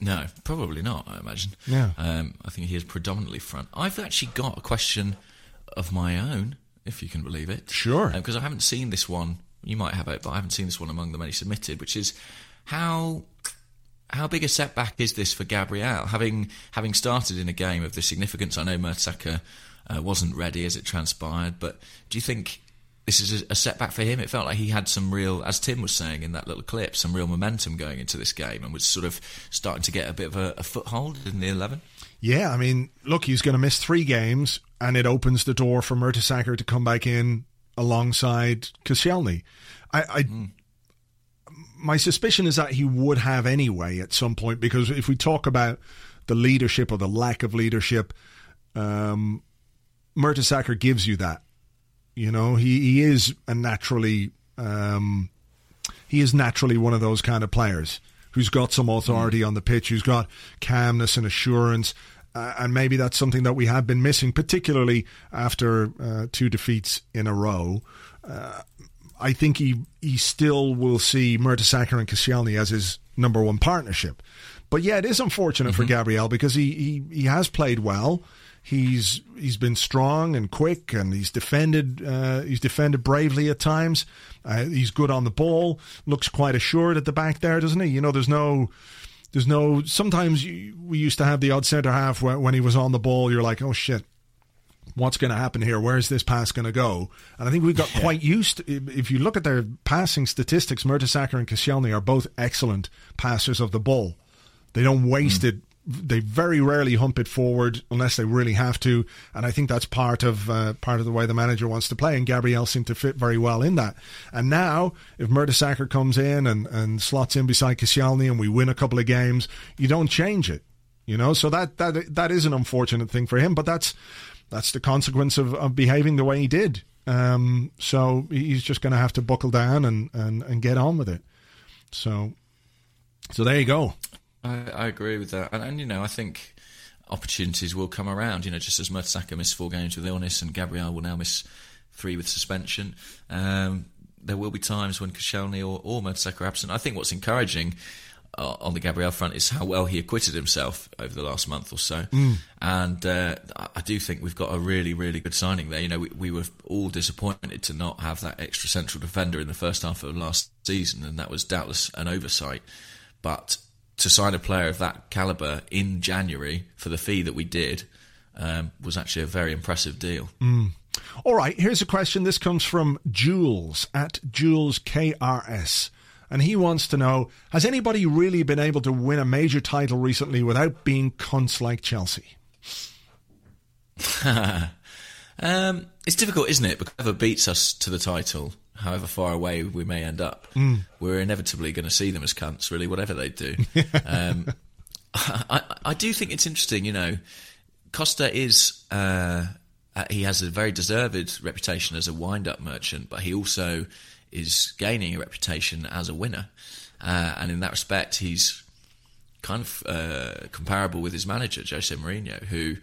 No, probably not. I imagine. Yeah. Um, I think he is predominantly front. I've actually got a question of my own, if you can believe it. Sure. Because I haven't seen this one. You might have it, but I haven't seen this one among the many submitted, which is how how big a setback is this for Gabriel? Having having started in a game of this significance, I know Mertesacker uh, wasn't ready as it transpired, but do you think this is a, a, setback for him? It felt like he had some real, as Tim was saying in that little clip, some real momentum going into this game and was sort of starting to get a bit of a, a foothold in the eleven. Yeah, I mean, look, he's going to miss three games, and it opens the door for Mertesacker to come back in alongside Koscielny. I, I mm my suspicion is that he would have anyway at some point because if we talk about the leadership or the lack of leadership, um, Mertesacker gives you that. You know, he, he is a naturally um, he is naturally one of those kind of players who's got some authority on the pitch, who's got calmness and assurance. Uh, and maybe that's something that we have been missing, particularly after uh, two defeats in a row. Uh, I think he he still will see Mertesacker and Koscielny as his number one partnership. But yeah, it is unfortunate mm-hmm. for Gabriel because he, he, he has played well. He's he's been strong and quick, and he's defended uh, he's defended bravely at times. Uh, he's good on the ball. Looks quite assured at the back there, doesn't he? You know, there's no there's no. Sometimes we used to have the odd centre half when, when he was on the ball. You're like, oh shit, what's going to happen here? Where's this pass going to go? And I think we've got yeah. quite used. To, if you look at their passing statistics, Mertesacker and Koscielny are both excellent passers of the ball. They don't waste mm. it. They very rarely hump it forward unless they really have to, and I think that's part of uh, part of the way the manager wants to play. And Gabriel seemed to fit very well in that. And now, if Mertesacker comes in and, and slots in beside Koscielny and we win a couple of games, you don't change it, you know. So that that that is an unfortunate thing for him, but that's that's the consequence of, of behaving the way he did. Um, so he's just going to have to buckle down and, and, and get on with it. So, so there you go. I, I agree with that, and, and, you know, I think opportunities will come around. You know, just as Mertesacker missed four games with illness, and Gabriel will now miss three with suspension. Um, there will be times when Koscielny or, or Mertesacker are absent. I think what's encouraging uh, on the Gabriel front is how well he acquitted himself over the last month or so. Mm. And uh, I do think we've got a really, really good signing there. You know, we, we, were all disappointed to not have that extra central defender in the first half of last season, and that was doubtless an oversight. But to sign a player of that calibre in January for the fee that we did um, was actually a very impressive deal. Mm. All right, here's a question. This comes from Jules at Jules KRS and he wants to know Has anybody really been able to win a major title recently without being cunts like Chelsea? um, it's difficult, isn't it? Because whoever beats us to the title, however far away we may end up, mm. we're inevitably going to see them as cunts, really, whatever they do. um, I, I, do think it's interesting, you know. Costa is. Uh, he has a very deserved reputation as a wind up merchant, but he also is gaining a reputation as a winner. Uh, and in that respect, he's kind of uh, comparable with his manager, Jose Mourinho, who,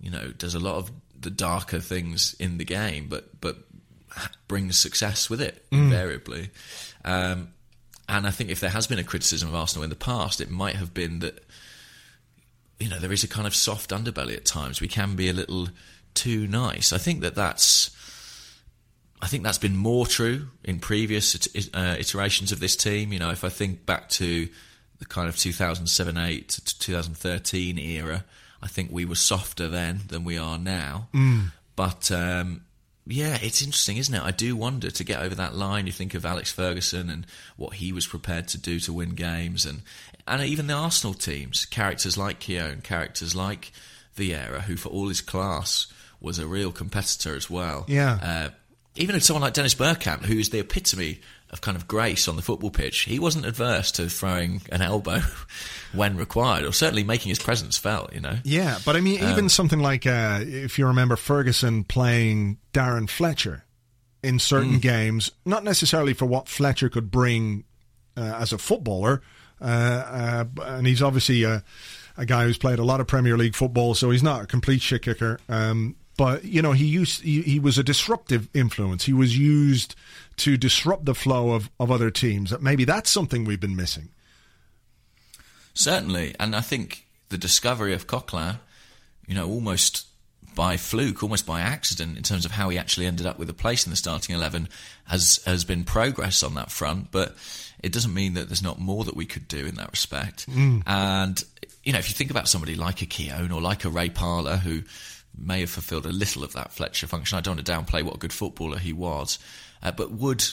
you know, does a lot of the darker things in the game, but but brings success with it mm. invariably. Um, and I think if there has been a criticism of Arsenal in the past, it might have been that you know there is a kind of soft underbelly at times. We can be a little too nice. I think that that's I think that's been more true in previous uh, iterations of this team. You know, if I think back to the kind of 2007 8 to 2013 era, I think we were softer then than we are now. Mm. But um, yeah, it's interesting, isn't it? I do wonder to get over that line. You think of Alex Ferguson and what he was prepared to do to win games, and and even the Arsenal teams, characters like Keown, characters like Vieira, who for all his class was a real competitor as well. Yeah. Uh, even if someone like Dennis Bergkamp, who is the epitome of kind of grace on the football pitch, he wasn't adverse to throwing an elbow when required, or certainly making his presence felt. You know. Yeah, but I mean, even um, something like uh, if you remember Ferguson playing Darren Fletcher in certain mm. games, not necessarily for what Fletcher could bring uh, as a footballer, uh, uh and he's obviously a, a, guy who's played a lot of Premier League football, so he's not a complete shit kicker. Um, but you know he used he, he, was a disruptive influence. He was used to disrupt the flow of, of other teams. Maybe that's something we've been missing. Certainly, and I think the discovery of Coquelin, you know, almost by fluke, almost by accident, in terms of how he actually ended up with a place in the starting eleven, has has been progress on that front. But it doesn't mean that there's not more that we could do in that respect. Mm. And you know, if you think about somebody like a Keown or like a Ray Parler, who may have fulfilled a little of that Fletcher function. I don't want to downplay what a good footballer he was, uh, but would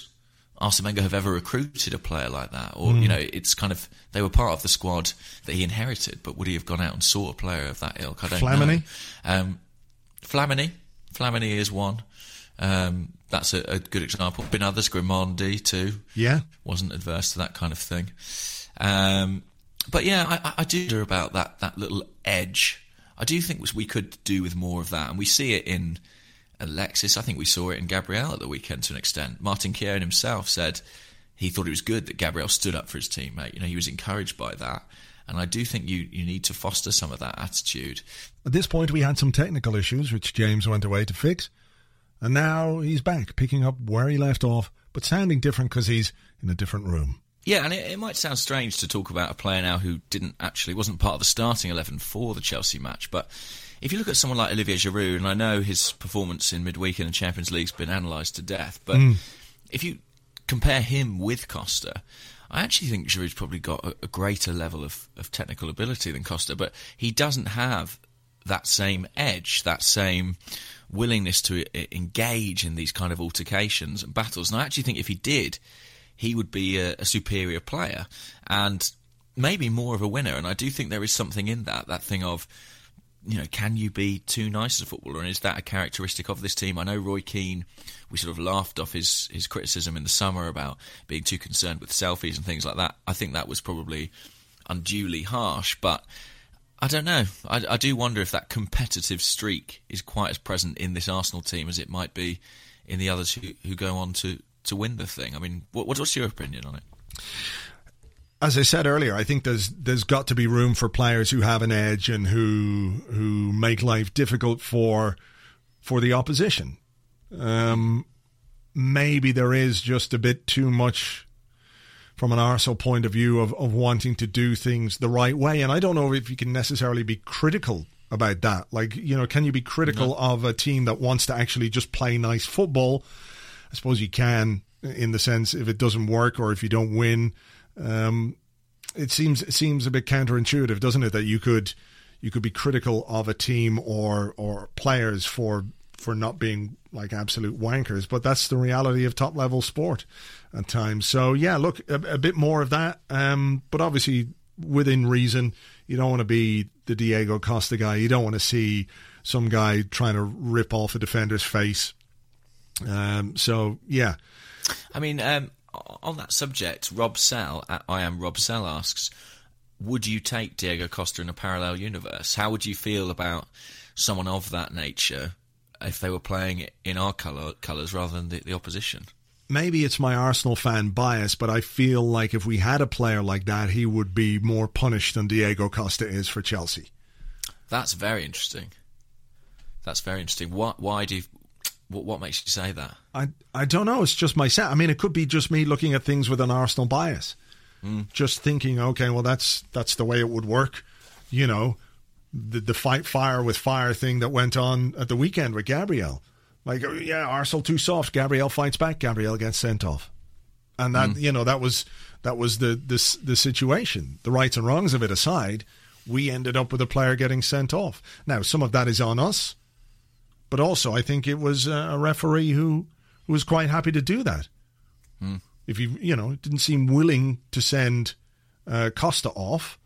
Arsene Wenger have ever recruited a player like that? Or, you know, it's kind of, they were part of the squad that he inherited, but would he have gone out and sought a player of that ilk? I don't Flamini? know. Um, Flamini. Flamini is one. Um, that's a, a good example. Been others, Grimandi too. Yeah. Wasn't adverse to that kind of thing. Um, but yeah, I, I- do wonder about that, that little edge. I do think we could do with more of that, and we see it in Alexis. I think we saw it in Gabriel at the weekend to an extent. Martin Keown himself said he thought it was good that Gabriel stood up for his teammate. You know, he was encouraged by that, and I do think you you need to foster some of that attitude. At this point, we had some technical issues, which James went away to fix. And now he's back, picking up where he left off, but sounding different because he's in a different room. Yeah, and it, it might sound strange to talk about a player now who didn't actually wasn't part of the starting eleven for the Chelsea match, but if you look at someone like Olivier Giroud, and I know his performance in midweek in the Champions League's been analysed to death, but hmm. if you compare him with Costa, I actually think Giroud's probably got a, a greater level of, of technical ability than Costa, but he doesn't have that same edge, that same willingness to engage in these kind of altercations and battles. And I actually think if he did, he would be a, a superior player and maybe more of a winner. And I do think there is something in that, that thing of, you know, can you be too nice as a footballer? And is that a characteristic of this team? I know Roy Keane, we sort of laughed off his, his criticism in the summer about being too concerned with selfies and things like that. I think that was probably unduly harsh, but I don't know. I, I do wonder if that competitive streak is quite as present in this Arsenal team as it might be in the others who, who go on to, to win the thing. I mean, what, what's your opinion on it? As I said earlier, I think there's there's got to be room for players who have an edge and who who make life difficult for for the opposition. Um, maybe there is just a bit too much from an Arsenal point of view of, of wanting to do things the right way. And I don't know if you can necessarily be critical about that. Like, you know, can you be critical of a team that wants to actually just play nice football? I suppose you can, in the sense if it doesn't work or if you don't win. Um, it seems it seems a bit counterintuitive, doesn't it? That you could you could be critical of a team or or players for for not being like absolute wankers, but that's the reality of top level sport at times. So yeah, look a, a bit more of that, um, but obviously within reason. You don't want to be the Diego Costa guy. You don't want to see some guy trying to rip off a defender's face. Um, so yeah, I mean, um, on that subject, Rob Sell, at I am Rob Sell asks, would you take Diego Costa in a parallel universe? How would you feel about someone of that nature if they were playing in our colour, colours rather than the, the opposition? maybe it's my Arsenal fan bias, but I feel like if we had a player like that, he would be more punished than Diego Costa is for Chelsea. That's very interesting. That's very interesting. What? Why do you? What, what makes you say that? I I don't know. It's just my set. I mean, it could be just me looking at things with an Arsenal bias, hmm. just thinking, okay, well, that's that's the way it would work. You know, the the fight fire with fire thing that went on at the weekend with Gabriel. Like, oh, yeah, Arsenal too soft. Gabriel fights back. Gabriel gets sent off, and that hmm. you know that was that was the this the situation. The rights and wrongs of it aside, we ended up with a player getting sent off. Now, some of that is on us, but also I think it was uh, a referee who, who was quite happy to do that. If you you know didn't seem willing to send uh, Costa off,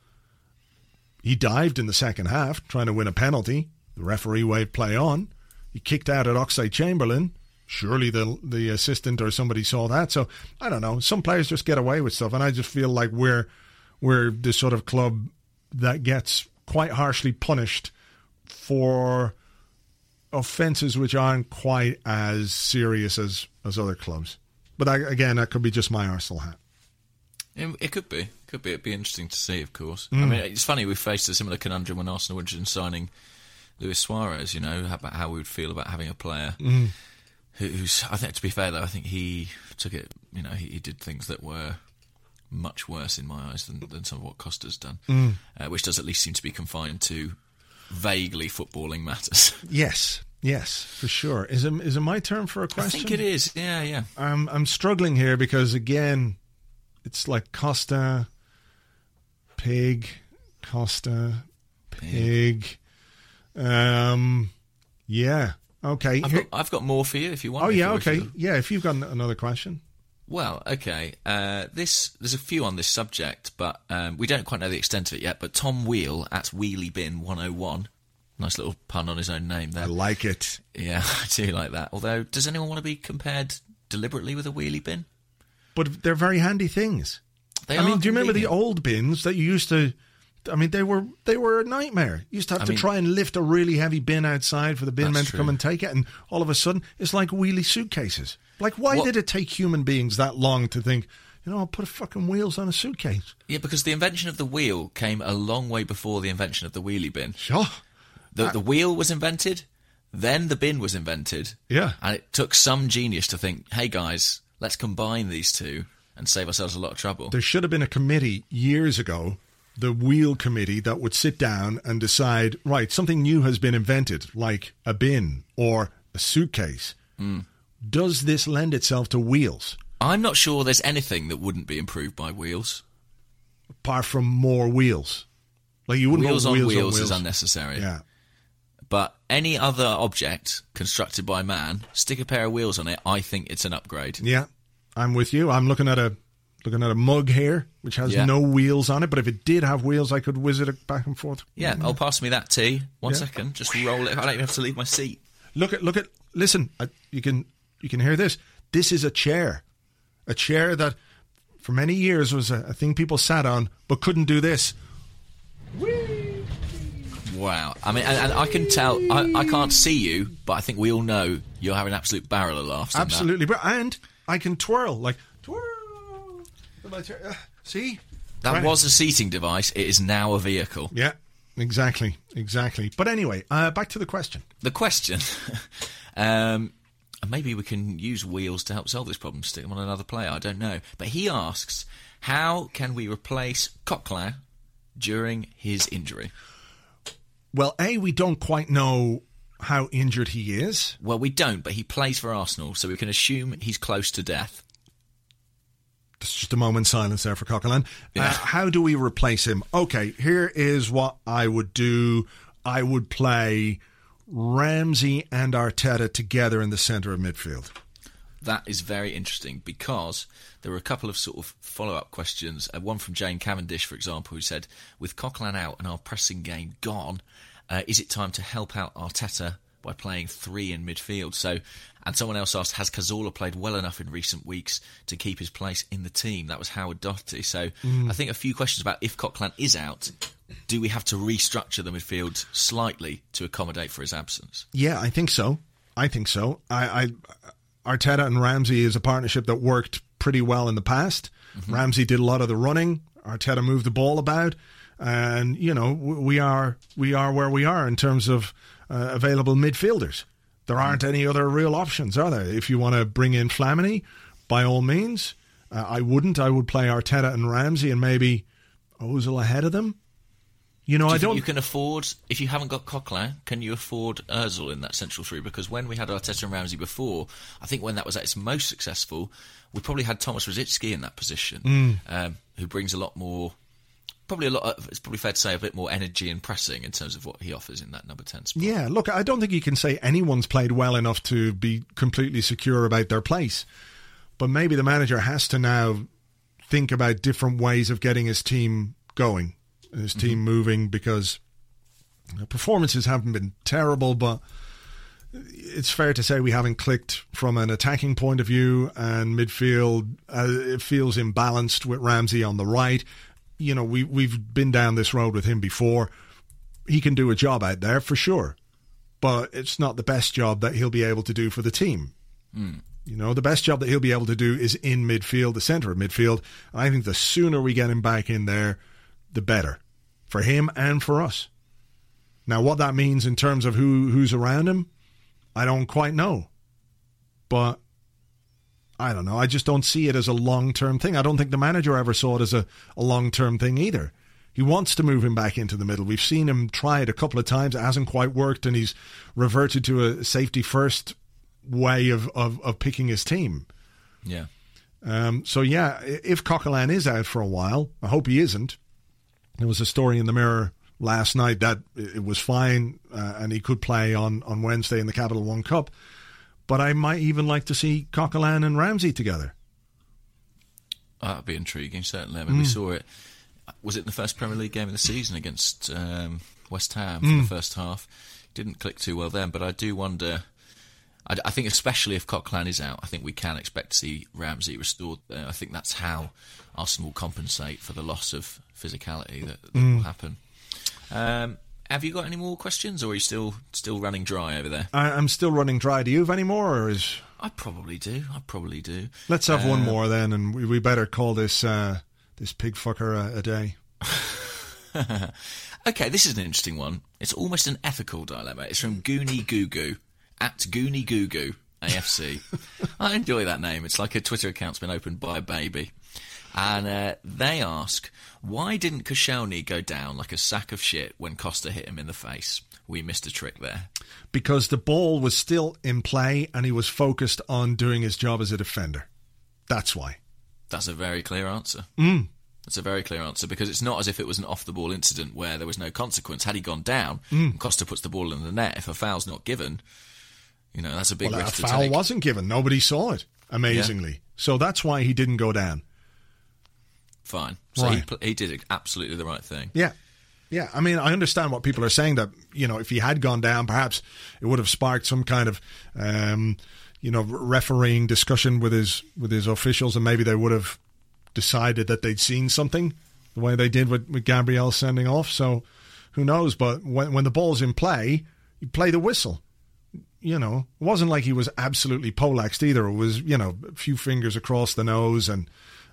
he dived in the second half trying to win a penalty. The referee waved play on. He kicked out at Oxlade Chamberlain. Surely the the assistant or somebody saw that. So I don't know. Some players just get away with stuff, and I just feel like we're we're the sort of club that gets quite harshly punished for offences which aren't quite as serious as as other clubs. But I, again, that could be just my Arsenal hat. It, it could be. Could be. It'd be interesting to see, of course. I hmm. mean, it's funny we faced a similar conundrum when Arsenal were in signing Luis Suarez. You know about how we would feel about having a player hmm. who, who's. I think to be fair though, I think he took it. You know, he, he did things that were much worse in my eyes than, than some of what Costa's done, hmm. uh, which does at least seem to be confined to vaguely footballing matters. Yes, yes, for sure. Is it, is it my turn for a question? I think it is. Yeah, yeah. I'm I'm struggling here because again, it's like Costa, pig, Costa, pig. Um, yeah. Okay. I've got, I've got more for you if you want. oh yeah. Okay. Yeah. If you've got another question. Well, okay. Uh, this there's a few on this subject, but um, we don't quite know the extent of it yet. But Tom Wheel at Wheelie Bin 101, nice little pun on his own name there. I like it. Yeah, I do like that. Although, does anyone want to be compared deliberately with a wheelie bin? But they're very handy things. They I mean, do you remember the old bins that you used to? I mean, they were they were a nightmare. You used to have I to mean- try and lift a really heavy bin outside for the bin men to come and take it, and all of a sudden, it's like wheelie suitcases. Like, why What- did it take human beings that long to think? You know, I'll put fucking wheels on a suitcase. Yeah, because the invention of the wheel came a long way before the invention of the wheelie bin. Sure. The, uh, the wheel was invented, then the bin was invented. Yeah. And it took some genius to think, hey guys, let's combine these two and save ourselves a lot of trouble. There should have been a committee years ago, the wheel committee, that would sit down and decide, right, something new has been invented, like a bin or a suitcase. Hmm. Does this lend itself to wheels? I'm not sure there's anything that wouldn't be improved by wheels. apart from more wheels. Like you wouldn't Wheels on wheels, wheels, on is unnecessary. Yeah, But any other object constructed by man, stick a pair of wheels on it, I think it's an upgrade. yeah, I'm with you. I'm looking at a looking at a mug here which has Yeah. no wheels on it, but if it did have wheels, I could whiz it back and forth. Yeah, oh, pass me that tea. One Yeah. second, just roll it. I don't even have to leave my seat. Look at look at listen. I, you can you can hear this. This is a chair, a chair that for many years was a, a thing people sat on, but couldn't do this. Wow. I mean, and, and I can tell, I, I can't see you, but I think we all know you're having an absolute barrel of laughs. Absolutely, and I can twirl like twirl. with my chair. Uh, See, That Right. was a seating device. It is now a vehicle. Yeah, exactly, exactly. But anyway, uh, back to the question. The question, um, and maybe we can use wheels to help solve this problem, stick them on another player, I don't know. But he asks, how can we replace Coquelin during his injury? Well, A, we don't quite know how injured he is. Well, we don't, but he plays for Arsenal, so we can assume he's close to death. That's just a moment's silence there for Coquelin. Yeah. Uh, how do we replace him? Okay, here is what I would do. I would play Ramsey and Arteta together in the centre of midfield. That is very interesting because there were a couple of sort of follow up questions. Uh, one from Jane Cavendish, for example, who said, With Coquelin out and our pressing game gone, uh, is it time to help out Arteta by playing three in midfield? So, and someone else asked, Has Cazorla played well enough in recent weeks to keep his place in the team? That was Howard Doherty. So, I think a few questions about if Coquelin is out, do we have to restructure the midfield slightly to accommodate for his absence? Yeah, I think so. I think so. I, I Arteta and Ramsey is a partnership that worked pretty well in the past. Mm-hmm. Ramsey did a lot of the running. Arteta moved the ball about, and you know we are we are where we are in terms of uh, available midfielders. There aren't any other real options, are there? If you want to bring in Flamini, by all means. Uh, I wouldn't. I would play Arteta and Ramsey, and maybe Ozil ahead of them. You know, Do you I don't. you can afford if you haven't got Coquelin, can you afford Özil in that central three? Because when we had Arteta and Ramsey before, I think when that was at its most successful, we probably had Thomas Rosicky in that position, Mm. um, who brings a lot more. Probably a lot. Of, it's probably fair to say a bit more energy and pressing in terms of what he offers in that number ten spot. Yeah, look, I don't think you can say anyone's played well enough to be completely secure about their place. But maybe the manager has to now think about different ways of getting his team going, his team moving, because performances haven't been terrible, but it's fair to say we haven't clicked from an attacking point of view, and midfield uh, it feels imbalanced with Ramsey on the right. You know, we we've been down this road with him before. He can do a job out there for sure, but it's not the best job that he'll be able to do for the team. Hmm. You know, the best job that he'll be able to do is in midfield, the centre of midfield. I think the sooner we get him back in there, the better for him and for us. Now, what that means in terms of who who's around him, I don't quite know. But I don't know. I just don't see it as a long term thing. I don't think the manager ever saw it as a, a long term thing either. He wants to move him back into the middle. We've seen him try it a couple of times. It hasn't quite worked, and he's reverted to a safety first way of, of, of picking his team. Yeah. Um, so, yeah, if Coquelin is out for a while, I hope he isn't. There was a story in the Mirror last night that it was fine uh, and he could play on, on Wednesday in the Capital One Cup. But I might even like to see Coquelin and Ramsey together. That'd be intriguing, certainly. I mean, we saw it. Was it in the first Premier League game of the season against um, West Ham for the first half? Didn't click too well then, but I do wonder. I, I think, especially if Coquelin is out, I think we can expect to see Ramsey restored there. I think that's how Arsenal will compensate for the loss of physicality that, that will happen. Um, have you got any more questions, or are you still still running dry over there? I, I'm still running dry. Do you have any more, or is I probably do. I probably do. let's have one Uh, more then, and we, we better call this uh, this pig fucker a, a day. Okay, this is an interesting one. It's almost an ethical dilemma. It's from Goonie Goo Goo at Goonie Goo AFC. I enjoy that name. It's like a Twitter account's been opened by a baby. And uh, they ask, why didn't Koscielny go down like a sack of shit when Costa hit him in the face? We missed a trick there. because the ball was still in play and he was focused on doing his job as a defender. That's why. That's a very clear answer. Mm. That's a very clear answer because it's not as if it was an off the ball incident where there was no consequence. Had he gone down, and Costa puts the ball in the net, if a foul's not given, you know, that's a big Well, a risk to foul take. wasn't given. Nobody saw it, amazingly. So that's why he didn't go down. Fine. So he, Right. pl- he did absolutely the right thing. Yeah. Yeah, I mean, I understand what people are saying that, you know, if he had gone down, perhaps it would have sparked some kind of, um, you know, refereeing discussion with his with his officials, and maybe they would have decided that they'd seen something the way they did with, with Gabriel sending off. So who knows? But when when the ball's in play, you play the whistle. You know, it wasn't like he was absolutely polaxed either. It was, you know, a few fingers across the nose, and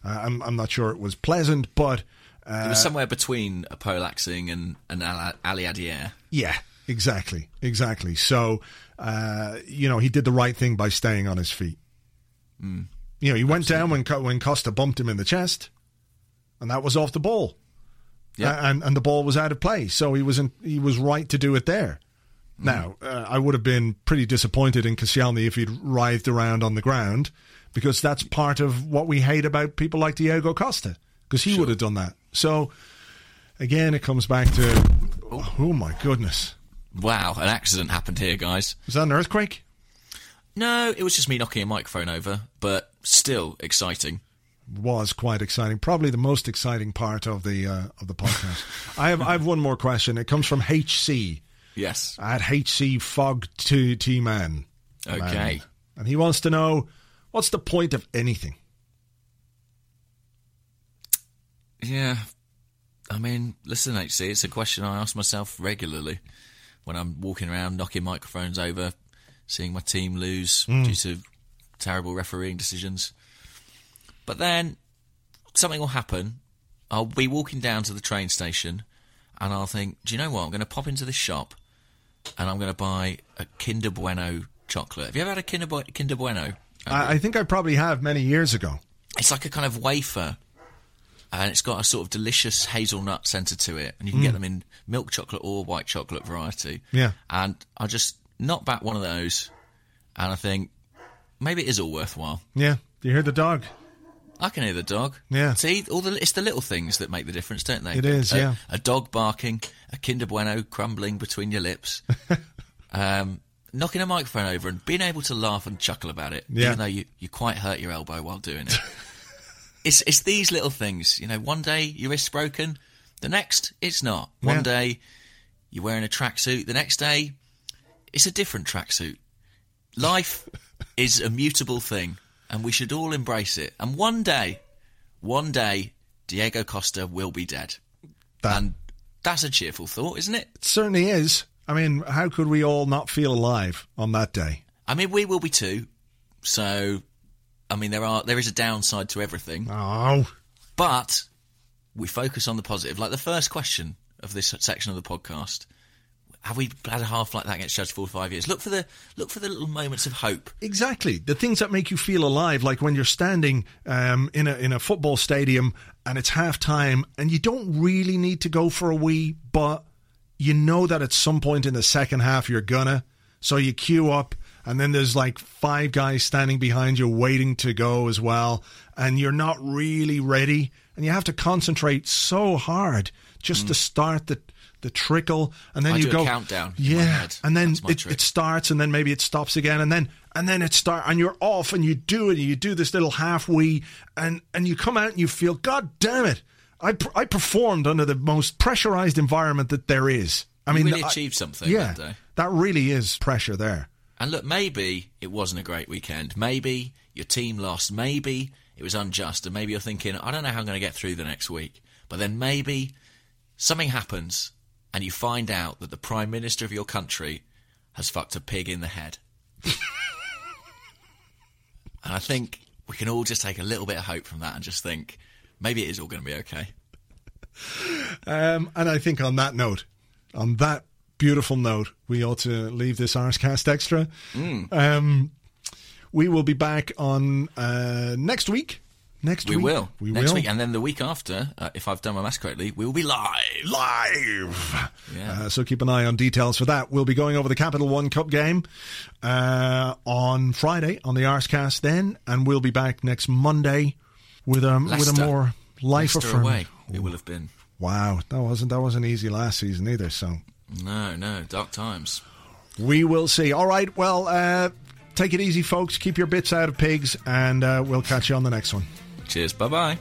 uh, I'm I'm not sure it was pleasant, but. Uh, It was somewhere between a polaxing and an Aliadière. Yeah, exactly, exactly. So, uh, you know, he did the right thing by staying on his feet. You know, he went down when when Costa bumped him in the chest, and that was off the ball. Yeah. And and the ball was out of play, so he was in, he was right to do it there. Now, uh, I would have been pretty disappointed in Koscielny if he'd writhed around on the ground, because that's part of what we hate about people like Diego Costa, because he would have done that. So, again, it comes back to, oh my goodness. Wow, an accident happened here, guys. Was that an earthquake? No, it was just me knocking a microphone over, but still exciting. Was quite exciting. Probably the most exciting part of the uh, of the podcast. I have I have one more question. It comes from HC Yes. at HC Fog T T Man. Okay. and he wants to know what's the point of anything. Yeah. I mean, listen, HC, it's a question I ask myself regularly when I'm walking around knocking microphones over, seeing my team lose hmm. due to terrible refereeing decisions. But then something will happen. I'll be walking down to the train station and I'll think, do you know what? I'm going to pop into this shop and I'm going to buy a Kinder Bueno chocolate. Have you ever had a Kinder, Bu- Kinder Bueno? I, I think I probably have many years ago. it's like a kind of wafer and it's got a sort of delicious hazelnut centre to it and you can get them in milk chocolate or white chocolate variety Yeah. and i just knock back one of those and i think maybe it is all worthwhile Yeah. Do you hear the dog? i can hear the dog Yeah. see all the it's the little things that make the difference don't they It is, A- yeah. a dog barking a kinder bueno crumbling between your lips um knocking a microphone over and being able to laugh and chuckle about it Yeah. even though you, you quite hurt your elbow while doing it it's it's these little things. You know, one day your wrist's broken, the next it's not. One Yeah. day you're wearing a tracksuit, the next day it's a different tracksuit. Life is a mutable thing, and we should all embrace it. And one day, one day, Diego Costa will be dead, That- and that's a cheerful thought, isn't it? It certainly is. I mean, how could we all not feel alive on that day? I mean, we will be too. So, I mean, there are there is a downside to everything. Oh, But we focus on the positive. Like the first question of this section of the podcast. Have we had a half like that against Judge for five years? Look for the look for the little moments of hope. Exactly, the things that make you feel alive, like when you're standing um, in a in a football stadium and it's half time, and you don't really need to go for a wee, but you know that at some point in the second half you're gonna. So you queue up, and then there's like five guys standing behind you waiting to go as well, and you're not really ready, and you have to concentrate so hard just to start the the trickle, and then I you go countdown Yeah, and then it, it starts, and then maybe it stops again, and then and then it start, and you're off, and you do it, and you do this little half wee, and and you come out and you feel, God damn it, I pr- I performed under the most pressurized environment that there is. I You mean, really I- achieved something Yeah, that day. that really is pressure there. And look, maybe it wasn't a great weekend. Maybe your team lost. Maybe it was unjust. And maybe you're thinking, I don't know how I'm going to get through the next week. But then maybe something happens and you find out that the Prime Minister of your country has fucked a pig in the head. and I think we can all just take a little bit of hope from that and just think maybe it is all going to be okay. Um, and I think on that note, on that beautiful note, we ought to leave this Arsecast Extra. Mm. Um, we will be back on uh, next week. Next We week. will. We Next will. week. And then the week after, uh, if I've done my maths correctly, we will be live. live. Yeah. Uh, so keep an eye on details for that. We'll be going over the Capital One Cup game uh, on Friday on the Arsecast then, and we'll be back next Monday with a with a more life Leicester affirming. away. It will have been. Wow, that wasn't that wasn't easy last season either. So No, no, dark times. we will see. All right, well, uh, take it easy, folks. Keep your bits out of pigs, and uh, we'll catch you on the next one. Cheers. Bye bye.